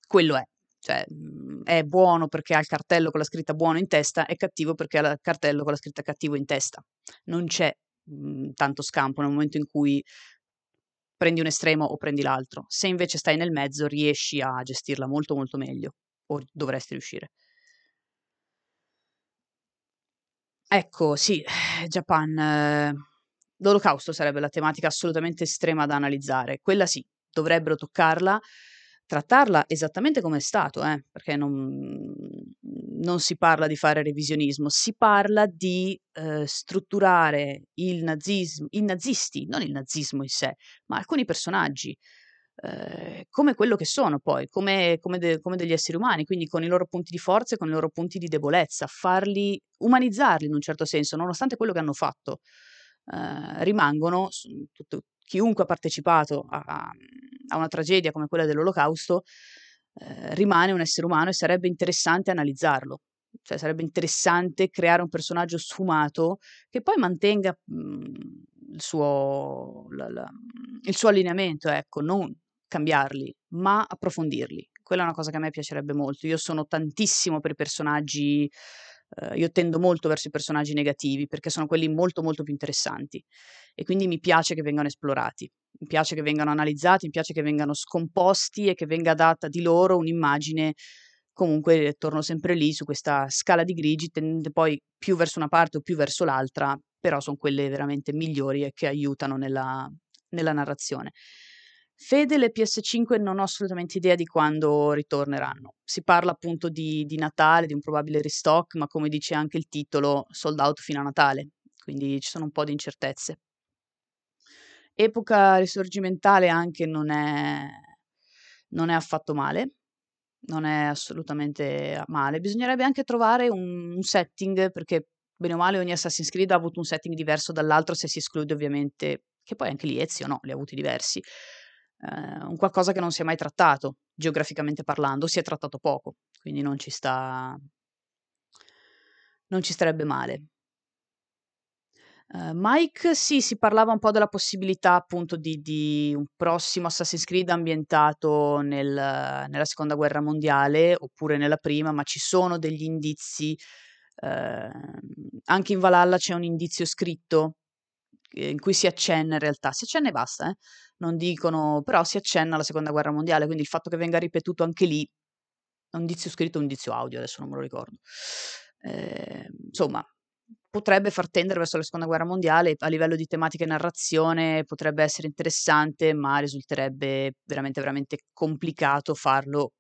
A: quello è cioè, mhmm, è buono perché ha il cartello con la scritta buono in testa, è cattivo perché ha il cartello con la scritta cattivo in testa. Non c'è mh, mhmm, tanto scampo nel momento in cui prendi un estremo o prendi l'altro. Se invece stai nel mezzo, riesci a gestirla molto molto meglio, o dovresti riuscire. Ecco, sì, Japan. Eh, l'olocausto sarebbe la tematica assolutamente estrema da analizzare. Quella sì, dovrebbero toccarla trattarla esattamente come è stato, eh, perché non, non, si parla di fare revisionismo, si parla di eh, strutturare il nazismo, i nazisti, non il nazismo in sé, ma alcuni personaggi. Eh, come quello che sono poi, come, come, de, come, degli esseri umani, quindi con i loro punti di forza e con i loro punti di debolezza, farli, umanizzarli in un certo senso, nonostante quello che hanno fatto. Eh, rimangono, tutto, chiunque ha partecipato a, a una tragedia come quella dell'Olocausto eh, rimane un essere umano e sarebbe interessante analizzarlo. Cioè sarebbe interessante creare un personaggio sfumato che poi mantenga mh, mhmm, il, suo, la, la, il suo allineamento, ecco, non cambiarli, ma approfondirli. Quella è una cosa che a me piacerebbe molto. Io sono tantissimo per i personaggi eh, io tendo molto verso i personaggi negativi perché sono quelli molto molto più interessanti e quindi mi piace che vengano esplorati, mi piace che vengano analizzati, mi piace che vengano scomposti e che venga data di loro un'immagine comunque torno sempre lì su questa scala di grigi, tende poi più verso una parte o più verso l'altra, però sono quelle veramente migliori e che aiutano nella, nella narrazione. Fede le PS5 non ho assolutamente idea di quando ritorneranno. Si parla appunto di, di, Natale, di un probabile restock, ma come dice anche il titolo, sold out fino a Natale, quindi ci sono un po' di incertezze. Epoca risorgimentale anche non è, non è affatto male, non è assolutamente male. Bisognerebbe anche trovare un, un setting, perché bene o male ogni Assassin's Creed ha avuto un setting diverso dall'altro, se si esclude ovviamente, che poi anche lì Ezio no, li ha avuti diversi eh, un qualcosa che non si è mai trattato, geograficamente parlando, si è trattato poco, quindi non ci sta, non ci starebbe male. Uh, Mike, sì, si parlava un po' della possibilità appunto di, di un prossimo Assassin's Creed ambientato nel, nella seconda guerra mondiale oppure nella prima, ma ci sono degli indizi. Uh, anche in Valhalla c'è un indizio scritto in cui si accenna in realtà, si accenna e basta, eh? non dicono, però si accenna alla seconda guerra mondiale, quindi il fatto che venga ripetuto anche lì, è un indizio scritto un indizio audio, adesso non me lo ricordo. Eh, insomma, potrebbe far tendere verso la seconda guerra mondiale a livello di tematica e narrazione, potrebbe essere interessante, ma risulterebbe veramente, veramente complicato farlo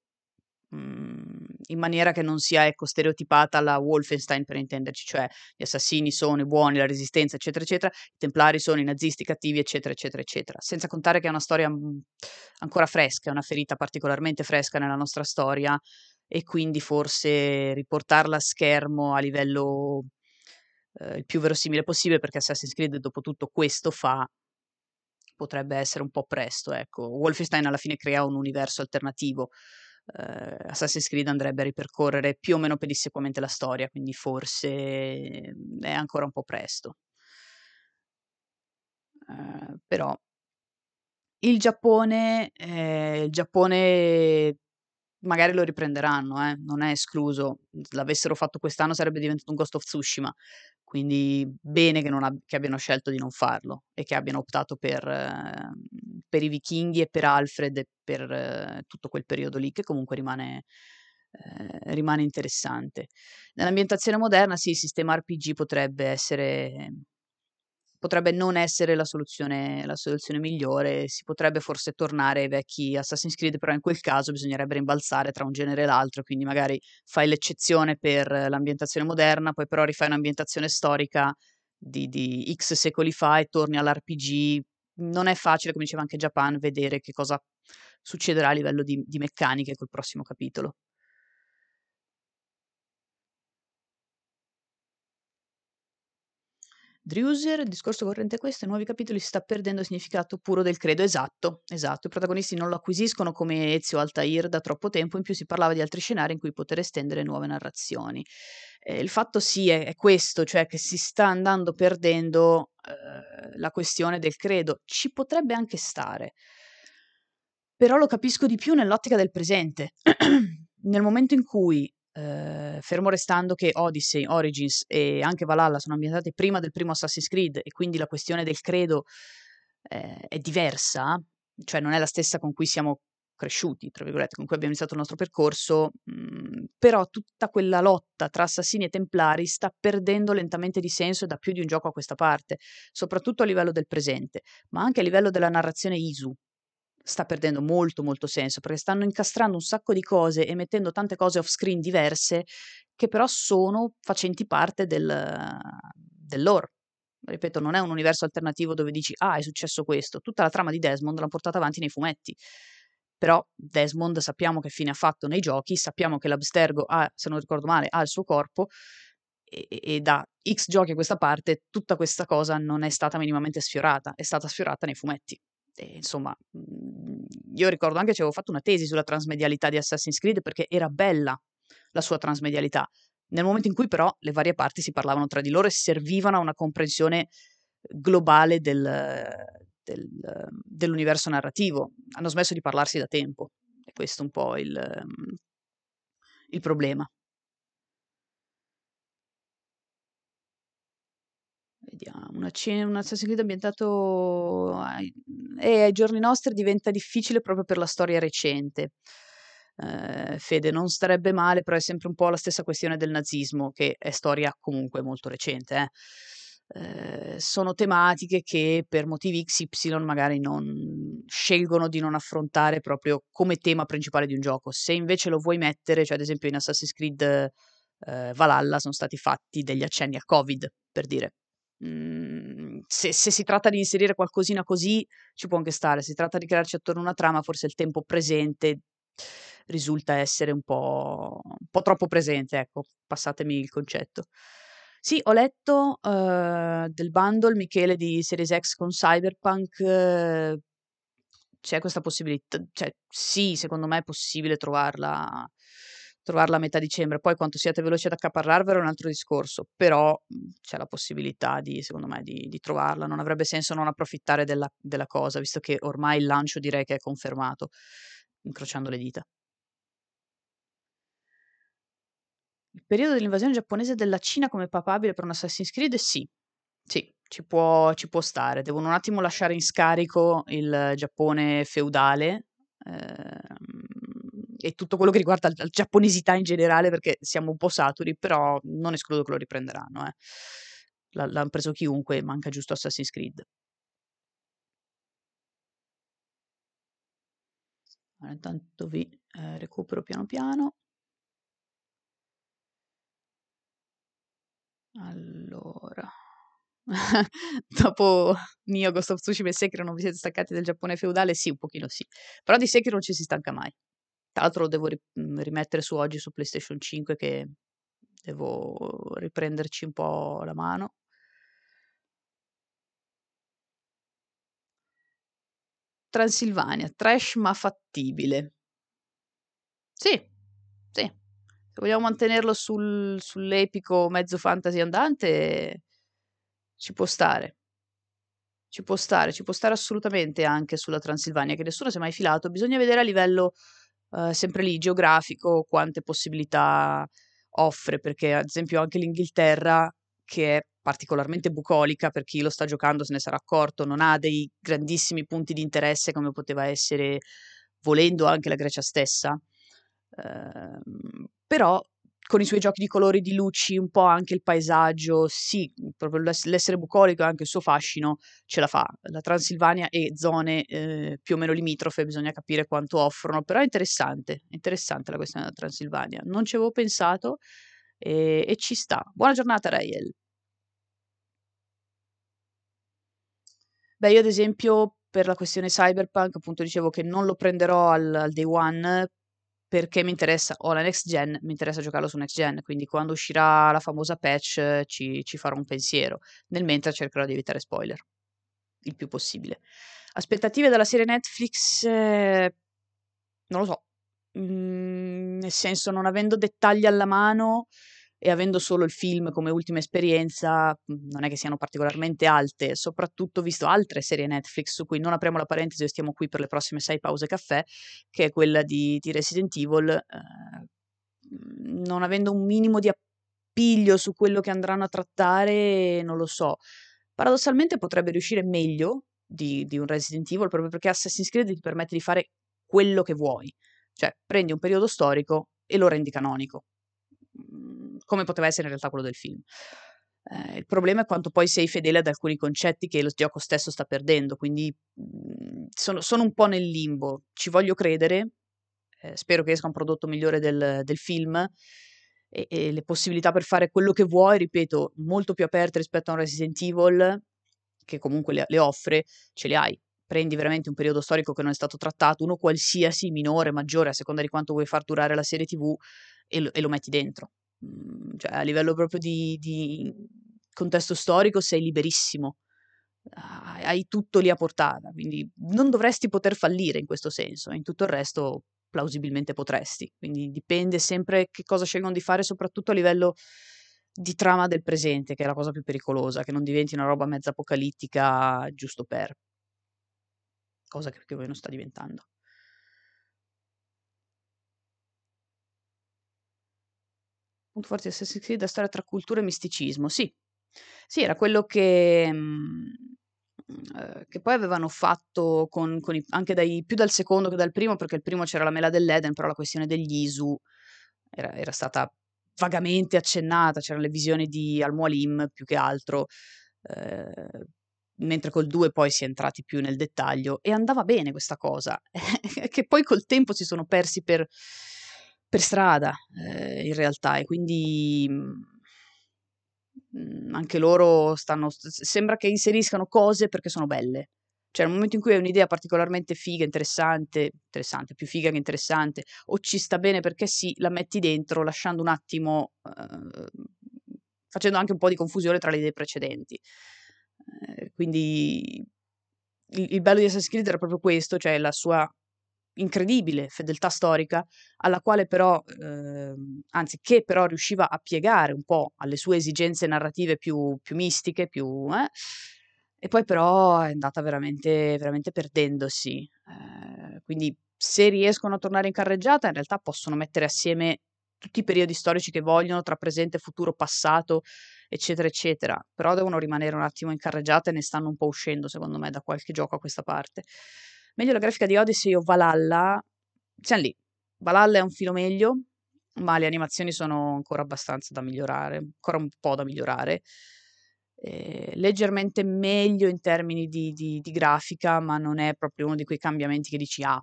A: mhmm, in maniera che non sia, ecco, stereotipata alla Wolfenstein per intenderci, cioè gli assassini sono i buoni, la resistenza, eccetera, eccetera, i templari sono i nazisti cattivi, eccetera, eccetera, eccetera. Senza contare che è una storia mhmm, ancora fresca, è una ferita particolarmente fresca nella nostra storia e quindi forse riportarla a schermo a livello eh, il più verosimile possibile perché Assassin's Creed dopo tutto questo fa potrebbe essere un po' presto, ecco. Wolfenstein alla fine crea un universo alternativo eh, Assassin's Creed andrebbe a ripercorrere più o meno pedissequamente la storia, quindi forse è ancora un po' presto. Eh, però il Giappone, eh, il Giappone magari lo riprenderanno, eh, non è escluso. L'avessero fatto quest'anno sarebbe diventato un Ghost of Tsushima, quindi bene che, ab- che abbiano scelto di non farlo e che abbiano optato per, eh, per i vichinghi e per Alfred e per eh, tutto quel periodo lì che comunque rimane, eh, rimane interessante. Nell'ambientazione moderna sì, il sistema RPG potrebbe essere potrebbe non essere la soluzione, la soluzione migliore, si potrebbe forse tornare ai vecchi Assassin's Creed, però in quel caso bisognerebbe rimbalzare tra un genere e l'altro, quindi magari fai l'eccezione per l'ambientazione moderna, poi però rifai un'ambientazione storica di, di X secoli fa e torni all'RPG. Non è facile, come diceva anche Japan, vedere che cosa succederà a livello di, di meccaniche col prossimo capitolo. Drewser, il discorso corrente è questo, ai nuovi capitoli si sta perdendo il significato puro del credo, esatto, esatto, i protagonisti non lo acquisiscono come Ezio Altair da troppo tempo, in più si parlava di altri scenari in cui poter estendere nuove narrazioni. Eh, il fatto sì è, è, questo, cioè che si sta andando perdendo eh, la questione del credo, ci potrebbe anche stare, però lo capisco di più nell'ottica del presente. Nel momento in cui eh, fermo restando che Odyssey, Origins e anche Valhalla sono ambientate prima del primo Assassin's Creed e quindi la questione del credo eh, è diversa, cioè non è la stessa con cui siamo cresciuti, tra virgolette, con cui abbiamo iniziato il nostro percorso, mh, mhmm, però tutta quella lotta tra assassini e templari sta perdendo lentamente di senso da più di un gioco a questa parte, soprattutto a livello del presente, ma anche a livello della narrazione ISU, sta perdendo molto molto senso perché stanno incastrando un sacco di cose e mettendo tante cose off screen diverse che però sono facenti parte del, del lore. Ripeto, non è un universo alternativo dove dici ah è successo questo, tutta la trama di Desmond l'hanno portata avanti nei fumetti. Però Desmond sappiamo che fine ha fatto nei giochi, sappiamo che l'Abstergo ha, se non ricordo male, ha il suo corpo e, e da X giochi a questa parte tutta questa cosa non è stata minimamente sfiorata, è stata sfiorata nei fumetti. E, insomma, mhmm, io ricordo anche che avevo fatto una tesi sulla transmedialità di Assassin's Creed perché era bella la sua transmedialità. Nel momento in cui però le varie parti si parlavano tra di loro e servivano a una comprensione globale del, del, dell'universo narrativo, hanno smesso di parlarsi da tempo. E questo è un po' il, il problema. Vediamo, una un Assassin's Creed ambientato ai, e ai giorni nostri diventa difficile proprio per la storia recente. Eh, Fede, non starebbe male, però è sempre un po' la stessa questione del nazismo, che è storia comunque molto recente. Eh. Eh, sono tematiche che per motivi XY magari non scelgono di non affrontare proprio come tema principale di un gioco. Se invece lo vuoi mettere, cioè ad esempio in Assassin's Creed eh, Valhalla sono stati fatti degli accenni a Covid, per dire Mhmm, se, se, si tratta di inserire qualcosina così ci può anche stare, se si tratta di crearci attorno una trama, forse il tempo presente risulta essere un po', un po troppo presente, ecco, passatemi il concetto. Sì, ho letto uh, del bundle Michele di Series X con Cyberpunk. Uh, c'è questa possibilità, cioè sì, secondo me è possibile trovarla trovarla a metà dicembre. Poi quanto siate veloci ad accaparrarvela è un altro discorso, però mhmm, c'è la possibilità di, secondo me, di, di trovarla. Non avrebbe senso non approfittare della, della cosa, visto che ormai il lancio direi che è confermato, incrociando le dita. Il periodo dell'invasione giapponese della Cina come papabile per un Assassin's Creed? Sì, sì, ci può, ci può stare. Devono un attimo lasciare in scarico il Giappone feudale. Ehm, e tutto quello che riguarda la giapponesità in generale, perché siamo un po' saturi, però non escludo che lo riprenderanno. Eh. L'hanno preso chiunque, manca giusto Assassin's Creed. Intanto vi eh, recupero piano piano. Allora, dopo Nioh, Ghost of Tsushima e Sekiro non vi siete staccati del Giappone feudale? Sì, un pochino sì. Però di Sekiro non ci si stanca mai. Tra l'altro lo devo ri- mhmm, rimettere su oggi su PlayStation 5 che devo riprenderci un po' la mano. Transilvania, trash ma fattibile. Sì, sì. Se vogliamo mantenerlo sul, sull'epico mezzo fantasy andante, ci può stare. Ci può stare, ci può stare assolutamente anche sulla Transilvania, che nessuno si è mai filato. Bisogna vedere a livello eh, sempre lì geografico quante possibilità offre, perché ad esempio anche l'Inghilterra, che è particolarmente bucolica, per chi lo sta giocando se ne sarà accorto, non ha dei grandissimi punti di interesse come poteva essere volendo anche la Grecia stessa. Uh, però con i suoi giochi di colori, di luci, un po' anche il paesaggio, sì, proprio l'essere bucolico e anche il suo fascino ce la fa. La Transilvania e zone eh, più o meno limitrofe, bisogna capire quanto offrono, però è interessante, interessante la questione della Transilvania. Non ci avevo pensato e, e ci sta. Buona giornata, Rayel. Beh, io ad esempio per la questione cyberpunk, appunto dicevo che non lo prenderò al, al day one perché mi interessa, ho la next gen, mi interessa giocarlo su next gen, quindi quando uscirà la famosa patch ci, ci farò un pensiero, nel mentre cercherò di evitare spoiler, il più possibile. Aspettative dalla serie Netflix, eh, non lo so, mm, nel senso non avendo dettagli alla mano, e avendo solo il film come ultima esperienza, mhmm, non è che siano particolarmente alte, soprattutto visto altre serie Netflix su cui non apriamo la parentesi e stiamo qui per le prossime sei pause caffè, che è quella di, di Resident Evil, eh, non avendo un minimo di appiglio su quello che andranno a trattare, non lo so. Paradossalmente potrebbe riuscire meglio di, di un Resident Evil proprio perché Assassin's Creed ti permette di fare quello che vuoi. Cioè, prendi un periodo storico e lo rendi canonico. Come poteva essere in realtà quello del film. Eh, il problema è quanto poi sei fedele ad alcuni concetti che lo gioco stesso sta perdendo, quindi mh, sono, sono, un po' nel limbo. Ci voglio credere, eh, spero che esca un prodotto migliore del, del film e, e, le possibilità per fare quello che vuoi, ripeto, molto più aperte rispetto a un Resident Evil, che comunque le, le offre, ce le hai. Prendi veramente un periodo storico che non è stato trattato, uno qualsiasi, minore, maggiore, a seconda di quanto vuoi far durare la serie TV, e lo, e lo metti dentro. Mm, cioè, a livello proprio di, di contesto storico sei liberissimo, hai tutto lì a portata, quindi non dovresti poter fallire in questo senso, in tutto il resto plausibilmente potresti, quindi dipende sempre che cosa scelgono di fare, soprattutto a livello di trama del presente, che è la cosa più pericolosa, che non diventi una roba mezza apocalittica giusto per, cosa che più o meno sta diventando. Punto forte di Assassin's Creed, la storia tra cultura e misticismo. Sì, sì, era quello che, mh, eh, che poi avevano fatto con, con i, anche dai, più dal secondo che dal primo, perché il primo c'era la mela dell'Eden, però la questione degli Isu era, era stata vagamente accennata, c'erano le visioni di Al-Mualim più che altro, eh, mentre col 2 poi si è entrati più nel dettaglio e andava bene questa cosa, che poi col tempo si sono persi per per strada eh, in realtà e quindi mh, anche loro stanno, sembra che inseriscano cose perché sono belle. Cioè, nel momento in cui hai un'idea particolarmente figa, interessante, interessante, più figa che interessante, o ci sta bene perché sì, la metti dentro lasciando un attimo, eh, facendo anche un po' di confusione tra le idee precedenti. Eh, quindi il, il bello di Assassin's Creed era proprio questo, cioè la sua incredibile fedeltà storica, alla quale però, eh, anzi, che però riusciva a piegare un po' alle sue esigenze narrative più, più mistiche, più... Eh, e poi però è andata veramente, veramente perdendosi. Eh, quindi se riescono a tornare in carreggiata, in realtà possono mettere assieme tutti i periodi storici che vogliono, tra presente, futuro, passato, eccetera, eccetera. Però devono rimanere un attimo in carreggiata e ne stanno un po' uscendo, secondo me, da qualche gioco a questa parte. Meglio la grafica di Odyssey o Valhalla, siamo lì. Valhalla è un filo meglio, ma le animazioni sono ancora abbastanza da migliorare, ancora un po' da migliorare. eh, leggermente meglio in termini di, di, di, grafica, ma non è proprio uno di quei cambiamenti che dici ah,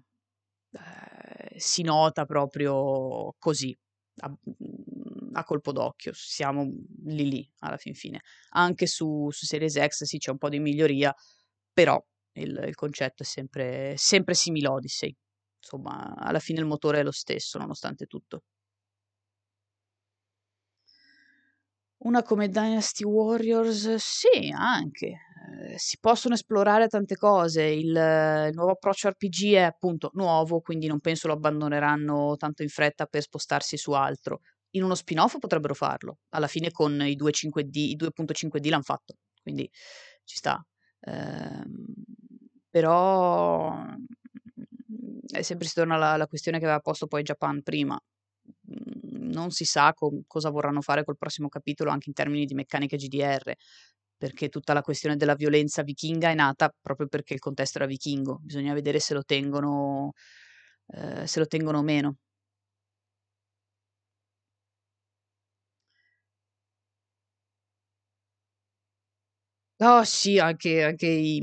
A: eh, si nota proprio così, a, mm, a, colpo d'occhio, siamo lì lì alla fin fine. Anche su, su Series X sì c'è un po' di miglioria, però il, il concetto è sempre, sempre simile Odyssey. Insomma, alla fine il motore è lo stesso, nonostante tutto. Una come Dynasty Warriors, sì, anche. Eh, si possono esplorare tante cose. Il, il, nuovo approccio RPG è appunto nuovo, quindi non penso lo abbandoneranno tanto in fretta per spostarsi su altro. In uno spin-off potrebbero farlo. Alla fine con i 2.5D, i 2.5D l'hanno fatto, quindi ci sta. Eh, però è sempre si torna alla, alla questione che aveva posto poi Japan prima non si sa co- cosa vorranno fare col prossimo capitolo anche in termini di meccanica GDR, perché tutta la questione della violenza vichinga è nata proprio perché il contesto era vichingo, bisogna vedere se lo tengono, eh, se lo tengono o meno. Oh sì, anche, anche i,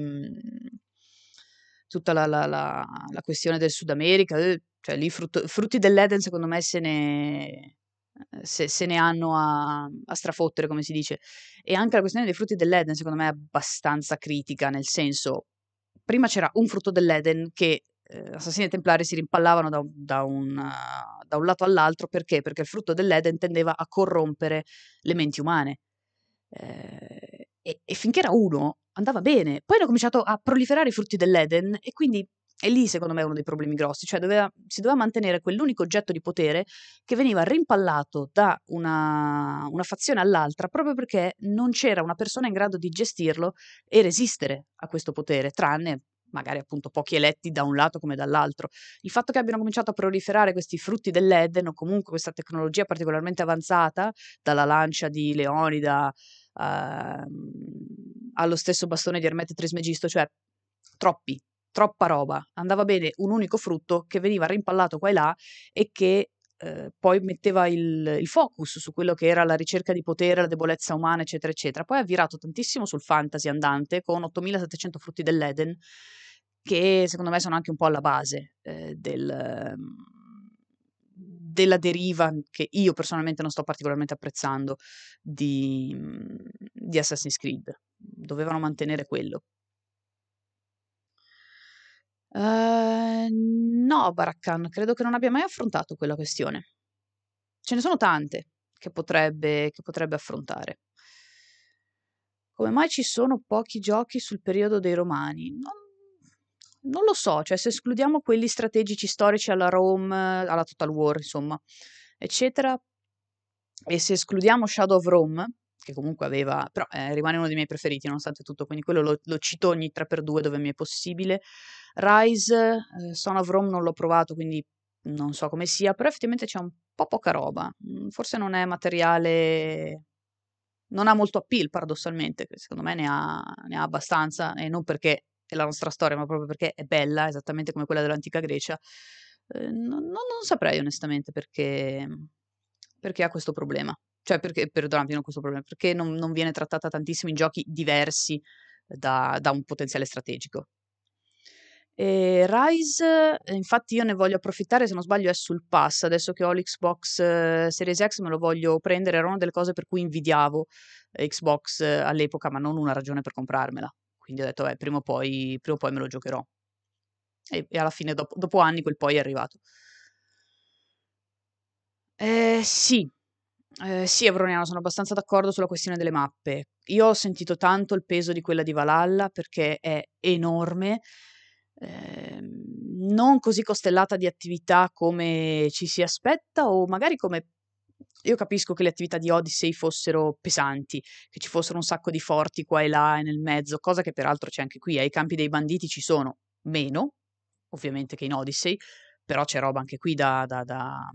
A: tutta la, la, la, la, questione del Sud America, eh, cioè lì frutto, frutti dell'Eden secondo me se ne, Ehm, se, se ne hanno a, a, strafottere, come si dice. E anche la questione dei frutti dell'Eden, secondo me, è abbastanza critica, nel senso, prima c'era un frutto dell'Eden che eh, assassini templari si rimpallavano da, da, un, da un lato all'altro, perché? Perché il frutto dell'Eden tendeva a corrompere le menti umane. Eh, e, e finché era uno, andava bene. Poi hanno cominciato a proliferare i frutti dell'Eden e quindi e lì secondo me è uno dei problemi grossi, cioè doveva, si doveva mantenere quell'unico oggetto di potere che veniva rimpallato da una, una fazione all'altra proprio perché non c'era una persona in grado di gestirlo e resistere a questo potere, tranne magari appunto pochi eletti da un lato come dall'altro. Il fatto che abbiano cominciato a proliferare questi frutti dell'Eden o comunque questa tecnologia particolarmente avanzata, dalla lancia di Leonida uh, allo stesso bastone di Ermete Trismegisto, cioè troppi, troppa roba, andava bene un unico frutto che veniva rimpallato qua e là e che eh, poi metteva il, il, focus su quello che era la ricerca di potere, la debolezza umana, eccetera, eccetera. Poi ha virato tantissimo sul fantasy andante con 8700 frutti dell'Eden, che secondo me sono anche un po' alla base eh, del, della deriva che io personalmente non sto particolarmente apprezzando di, di Assassin's Creed. Dovevano mantenere quello. Ehm, no, Baraccan, credo che non abbia mai affrontato quella questione. Ce ne sono tante che potrebbe, che potrebbe affrontare. Come mai ci sono pochi giochi sul periodo dei Romani? Non, non lo so, cioè se escludiamo quelli strategici storici alla Rome, alla Total War, insomma, eccetera, e se escludiamo Shadow of Rome, che comunque aveva, però eh, rimane uno dei miei preferiti nonostante tutto, quindi quello lo, lo cito ogni 3x2 dove mi è possibile. Rise, eh, Son of Rome non l'ho provato, quindi non so come sia, però effettivamente c'è un po' poca roba. Mm, forse non è materiale, non ha molto appeal paradossalmente, secondo me ne ha, ne ha abbastanza, e non perché la nostra storia, ma proprio perché è bella, esattamente come quella dell'antica Grecia. Eh, non, non, saprei onestamente perché, perché ha questo problema. Cioè, perché, perdonami, non questo problema, perché non, non viene trattata tantissimo in giochi diversi da, da un potenziale strategico. E Rise, infatti io ne voglio approfittare, se non sbaglio è sul pass, adesso che ho l'Xbox eh, Series X me lo voglio prendere, era una delle cose per cui invidiavo eh, Xbox eh, all'epoca, ma non una ragione per comprarmela. Quindi ho detto, beh, prima o poi, prima o poi me lo giocherò. E, e alla fine, dopo, dopo, anni, quel poi è arrivato. Eh, sì, eh, sì, Avroniano, sono abbastanza d'accordo sulla questione delle mappe. Io ho sentito tanto il peso di quella di Valhalla perché è enorme, ehm, non così costellata di attività come ci si aspetta o magari come io capisco che le attività di Odyssey fossero pesanti, che ci fossero un sacco di forti qua e là e nel mezzo, cosa che peraltro c'è anche qui. Ai campi dei banditi ci sono meno, ovviamente, che in Odyssey, però c'è roba anche qui da, da, da,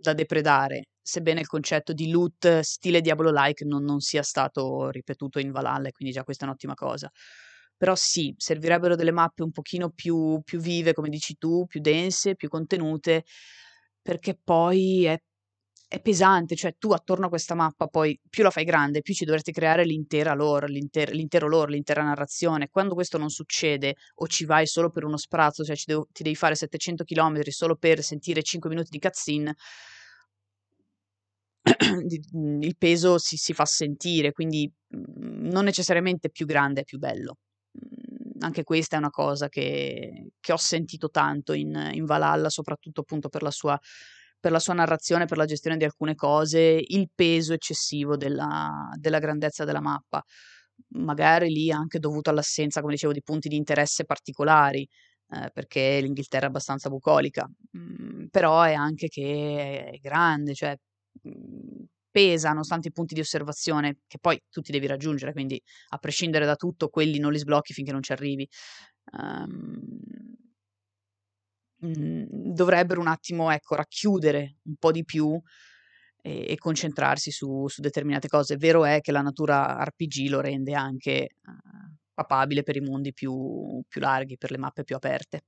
A: da depredare sebbene il concetto di loot stile Diablo-like non, non sia stato ripetuto in Valhalla, quindi già questa è un'ottima cosa. Però sì, servirebbero delle mappe un pochino più, più vive, come dici tu, più dense, più contenute, perché poi è, è pesante, cioè tu attorno a questa mappa poi più la fai grande, più ci dovresti creare l'intera lore, l'inter- l'intero lore, l'intera narrazione. Quando questo non succede o ci vai solo per uno sprazzo, cioè devo, ti devi fare 700 km solo per sentire 5 minuti di cutscene, il peso si, si, fa sentire, quindi mhmm, non necessariamente più grande è più bello. Mhmm, anche questa è una cosa che, che ho sentito tanto in, in Valhalla, soprattutto appunto per la sua per la sua narrazione, per la gestione di alcune cose, il peso eccessivo della, della grandezza della mappa. Magari lì anche dovuto all'assenza, come dicevo, di punti di interesse particolari, eh, perché l'Inghilterra è abbastanza bucolica, mm, però è anche che è grande, cioè mm, pesa nonostante i punti di osservazione che poi tu ti devi raggiungere, quindi a prescindere da tutto quelli non li sblocchi finché non ci arrivi. Um, mhmm, dovrebbero un attimo, ecco, racchiudere un po' di più e, e concentrarsi su, su, determinate cose. Vero è che la natura RPG lo rende anche uh, papabile per i mondi più, più larghi, per le mappe più aperte.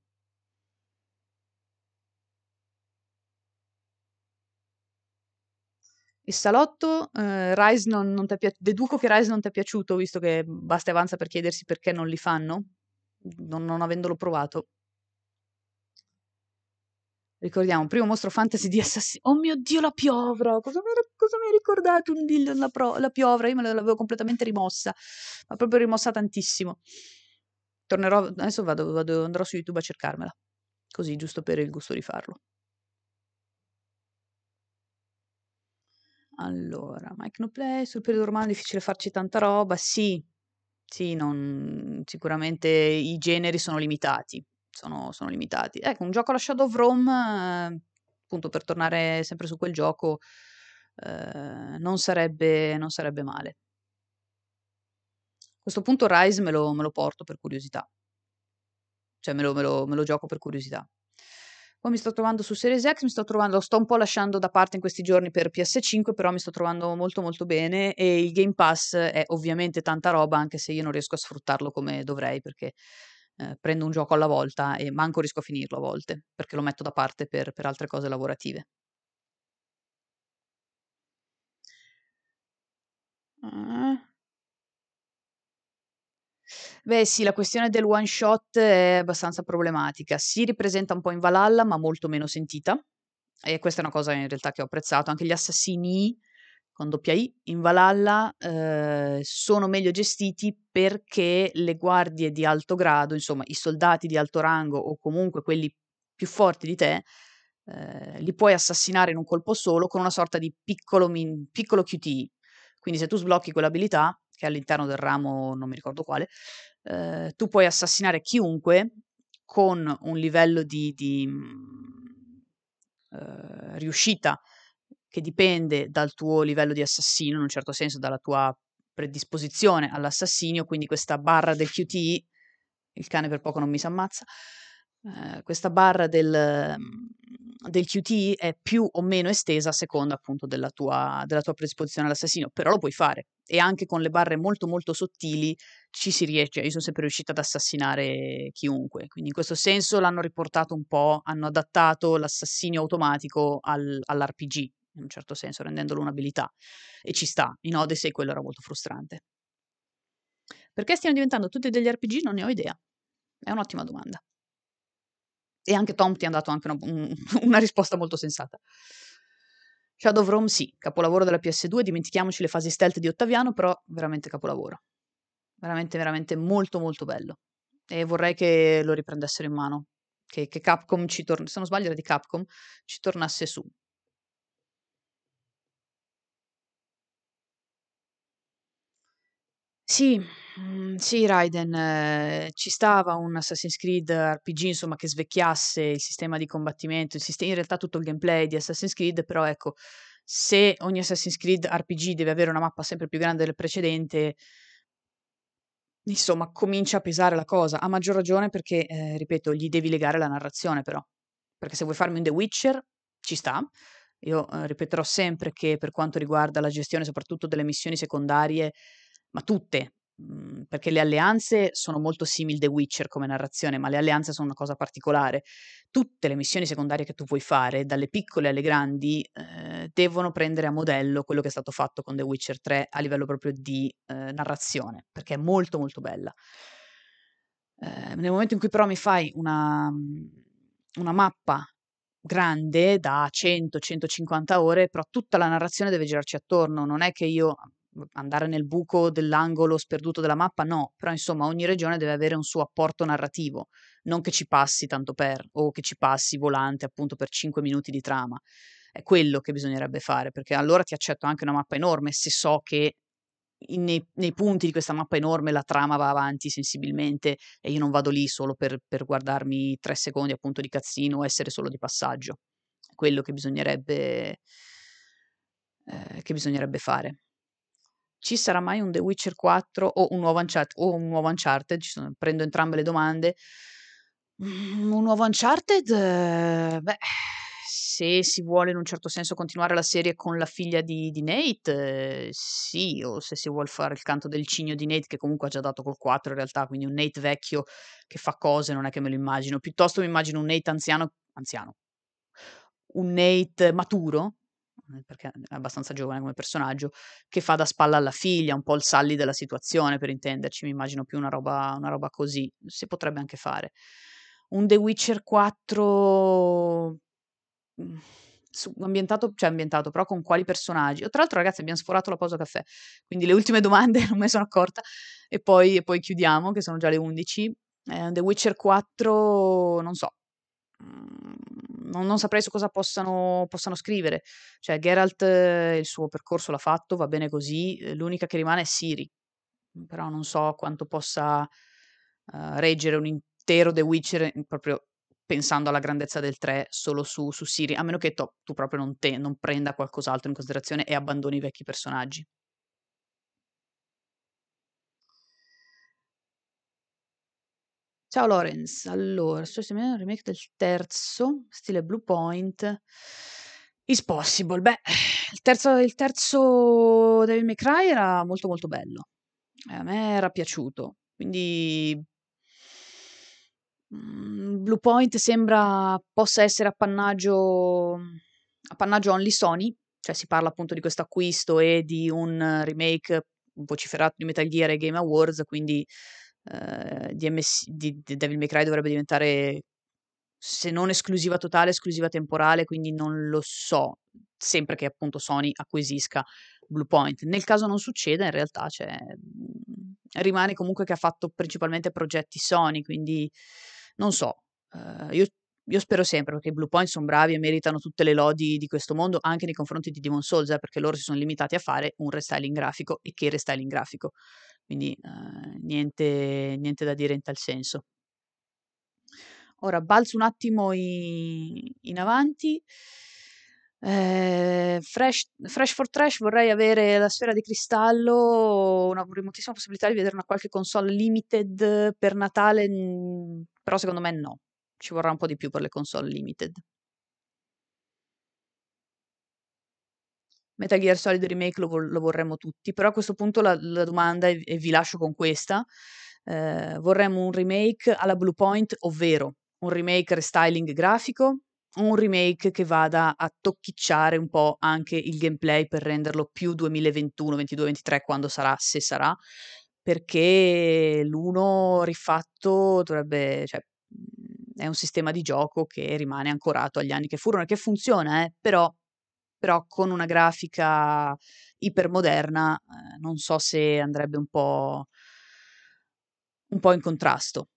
A: Il salotto, eh, Rise non, non è piaciuto. Deduco che Rise non ti è piaciuto, visto che basta e avanza per chiedersi perché non li fanno, non, non avendolo provato. Ricordiamo, primo mostro fantasy di assassini. Oh mio dio, la piovra! Cosa mi, cosa mi hai ricordato un dillo la, pro- la piovra? Io me l'avevo completamente rimossa, ma proprio rimossa tantissimo. Tornerò, adesso vado, vado, andrò su YouTube a cercarmela. Così, giusto per il gusto di farlo. Allora, Mike no play, sul periodo romano è difficile farci tanta roba. Sì, sì, non, sicuramente i generi sono limitati sono, sono limitati. Ecco, un gioco alla Shadow of Rome, appunto per tornare sempre su quel gioco, eh, non, sarebbe, non sarebbe male. A questo punto Rise me lo, me lo porto per curiosità. Cioè me lo, me, lo, me lo, gioco per curiosità. Poi mi sto trovando su Series X, mi sto trovando, sto un po' lasciando da parte in questi giorni per PS5, però mi sto trovando molto molto bene e il Game Pass è ovviamente tanta roba, anche se io non riesco a sfruttarlo come dovrei, perché eh, prendo un gioco alla volta e manco riesco a finirlo a volte, perché lo metto da parte per, per altre cose lavorative. Uh. Beh sì, la questione del one shot è abbastanza problematica. Si ripresenta un po' in Valhalla, ma molto meno sentita. E questa è una cosa in realtà che ho apprezzato. Anche gli assassini con doppia I, in Valhalla eh, sono meglio gestiti perché le guardie di alto grado, insomma i soldati di alto rango o comunque quelli più forti di te, eh, li puoi assassinare in un colpo solo con una sorta di piccolo, min- piccolo QTE. Quindi se tu sblocchi quell'abilità, che è all'interno del ramo, non mi ricordo quale, eh, tu puoi assassinare chiunque con un livello di, di uh, riuscita che dipende dal tuo livello di assassino, in un certo senso dalla tua predisposizione all'assassinio, quindi questa barra del QTE, il cane per poco non mi si ammazza, eh, questa barra del, del, QTE è più o meno estesa a seconda appunto della tua, della tua predisposizione all'assassino, però lo puoi fare e anche con le barre molto molto sottili ci si riesce, io sono sempre riuscita ad assassinare chiunque, quindi in questo senso l'hanno riportato un po', hanno adattato l'assassinio automatico al, all'RPG, in un certo senso, rendendolo un'abilità. E ci sta, in Odyssey quello era molto frustrante. Perché stiano diventando tutti degli RPG non ne ho idea. È un'ottima domanda. E anche Tom ti ha dato anche una, una risposta molto sensata. Shadow of Rome sì, capolavoro della PS2, dimentichiamoci le fasi stealth di Ottaviano, però veramente capolavoro. Veramente, veramente molto molto bello. E vorrei che lo riprendessero in mano, che, che Capcom ci tornasse, se non sbaglio era di Capcom, ci tornasse su. Sì, mhmm, sì Raiden, ehm, ci stava un Assassin's Creed RPG, insomma, che svecchiasse il sistema di combattimento, il siste in realtà tutto il gameplay di Assassin's Creed, però ecco, se ogni Assassin's Creed RPG deve avere una mappa sempre più grande del precedente insomma, comincia a pesare la cosa. A maggior ragione perché, ehm, ripeto, gli devi legare la narrazione però. Perché se vuoi farmi un The Witcher, ci sta. Io, ehm, ripeterò sempre che per quanto riguarda la gestione soprattutto delle missioni secondarie ma tutte, mhmm, perché le alleanze sono molto simili The Witcher come narrazione, ma le alleanze sono una cosa particolare. Tutte le missioni secondarie che tu vuoi fare, dalle piccole alle grandi, ehm, devono prendere a modello quello che è stato fatto con The Witcher 3 a livello proprio di, ehm, narrazione, perché è molto, molto bella. Ehm, nel momento in cui però mi fai una mhmm, una mappa grande da 100, 150 ore, però tutta la narrazione deve girarci attorno. Non è che io andare nel buco dell'angolo sperduto della mappa, no, però insomma ogni regione deve avere un suo apporto narrativo, non che ci passi tanto per, o che ci passi volante appunto per 5 minuti di trama. È quello che bisognerebbe fare, perché allora ti accetto anche una mappa enorme se so che in, nei, nei, punti di questa mappa enorme la trama va avanti sensibilmente e io non vado lì solo per, per guardarmi tre secondi appunto di cazzino o essere solo di passaggio. È quello che bisognerebbe, eh, che bisognerebbe fare. Ci sarà mai un The Witcher 4 o un nuovo Uncharted? O un nuovo Uncharted? Sono, prendo entrambe le domande. Mm, un nuovo Uncharted? Beh, se si vuole in un certo senso continuare la serie con la figlia di, di Nate, eh, sì, o se si vuole fare il canto del cigno di Nate, che comunque ha già dato col 4 in realtà, quindi un Nate vecchio che fa cose, non è che me lo immagino, piuttosto mi immagino un Nate anziano, anziano, un Nate maturo, eh, perché è abbastanza giovane come personaggio, che fa da spalla alla figlia, un po' il Sally della situazione, per intenderci, mi immagino più una roba, una roba così, si potrebbe anche fare. Un The Witcher 4 Mhmm, su ambientato cioè ambientato, però con quali personaggi. tra l'altro ragazzi abbiam sforato la pausa caffè, quindi le ultime domande non me ne sono accorta e poi e poi chiudiamo che sono già le 11. Ehm, The Witcher 4 non so, mhmm, non non saprei su cosa possano possano scrivere. Cioè Geralt eh, il suo percorso l'ha fatto, va bene così, ehm, l'unica che rimane è Ciri, però non so quanto possa, uhm, reggere un intero The Witcher, proprio pensando alla grandezza del 3 solo su, su Siri, a meno che to, tu proprio non, te, non prenda qualcos'altro in considerazione e abbandoni i vecchi personaggi. Ciao Lorenz, allora, sto un remake del terzo, stile Blue Point. Is possible. Beh, il terzo, il terzo Devil May Cry era molto molto bello. A me era piaciuto. Quindi Mhmm, Bluepoint sembra possa essere appannaggio appannaggio only Sony, cioè si parla appunto di questo acquisto e di un remake vociferato di Metal Gear ai Game Awards, quindi, ehm, DMC di di Devil May Cry dovrebbe diventare, se non esclusiva totale, esclusiva temporale, quindi non lo so, sempre che appunto Sony acquisisca Bluepoint. Nel caso non succeda in realtà, cioè, mhmm, rimane comunque che ha fatto principalmente progetti Sony, quindi non so, uh, io, io, spero sempre perché i Blue Point sono bravi e meritano tutte le lodi di questo mondo anche nei confronti di Demon Souls, eh, perché loro si sono limitati a fare un restyling grafico e che restyling grafico, quindi uh, niente, niente da dire in tal senso. Ora balzo un attimo in, in avanti. Eh, fresh, fresh, for Trash vorrei avere la sfera di cristallo, una remotissima possibilità di vedere una qualche console limited per Natale, però secondo me no, ci vorrà un po' di più per le console limited. Metal Gear Solid Remake lo, lo vorremmo tutti, però a questo punto la, la domanda, e, e vi lascio con questa, eh, vorremmo un remake alla Blue Point, ovvero un remake restyling grafico, un remake che vada a tocchicciare un po' anche il gameplay per renderlo più 2021, 22, 23 quando sarà, se sarà, perché l'uno rifatto dovrebbe, cioè, mhmm, è un sistema di gioco che rimane ancorato agli anni che furono e che funziona, eh, però, però con una grafica ipermoderna eh, non so se andrebbe un po', un po' in contrasto.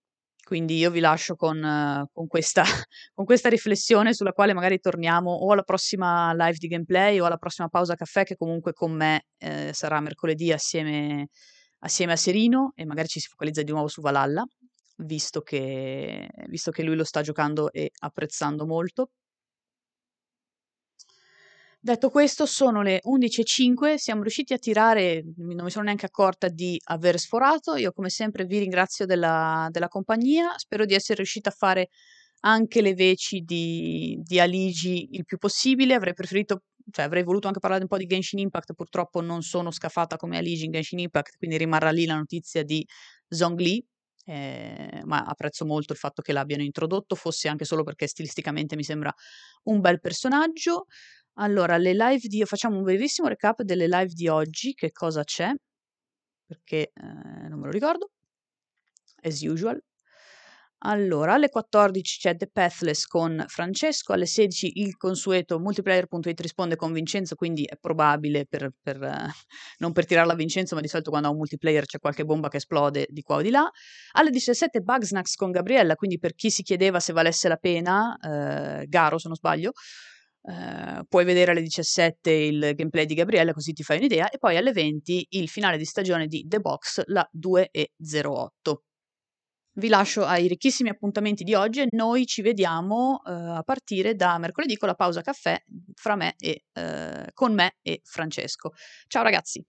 A: Quindi io vi lascio con, con, questa, con, questa, riflessione sulla quale magari torniamo o alla prossima live di gameplay o alla prossima pausa caffè che comunque con me eh, sarà mercoledì assieme, assieme, a Serino e magari ci si focalizza di nuovo su Valhalla, visto che, visto che lui lo sta giocando e apprezzando molto. Detto questo, sono le 11.05, siamo riusciti a tirare, non mi sono neanche accorta di aver sforato, io come sempre vi ringrazio della, della compagnia, spero di essere riuscita a fare anche le veci di, di, Aligi il più possibile, avrei preferito cioè avrei voluto anche parlare un po' di Genshin Impact, purtroppo non sono scafata come Aligi in Genshin Impact, quindi rimarrà lì la notizia di Zhongli, eh, ma apprezzo molto il fatto che l'abbiano introdotto, fosse anche solo perché stilisticamente mi sembra un bel personaggio. Allora, le live di... facciamo un brevissimo recap delle live di oggi, che cosa c'è, perché eh, non me lo ricordo, as usual. Allora, alle 14 c'è The Pathless con Francesco, alle 16 il consueto multiplayer.it risponde con Vincenzo, quindi è probabile per, per uh, non per tirarla a Vincenzo, ma di solito quando ha un multiplayer c'è qualche bomba che esplode di qua o di là. Alle 17 Bugsnax con Gabriella, quindi per chi si chiedeva se valesse la pena, uh, Garo se non sbaglio, Uh, puoi vedere alle 17 il gameplay di Gabriella così ti fai un'idea e poi alle 20 il finale di stagione di The Box la 2 e 08 vi lascio ai ricchissimi appuntamenti di oggi e noi ci vediamo uh, a partire da mercoledì con la pausa caffè fra me e, uh, con me e Francesco. Ciao ragazzi!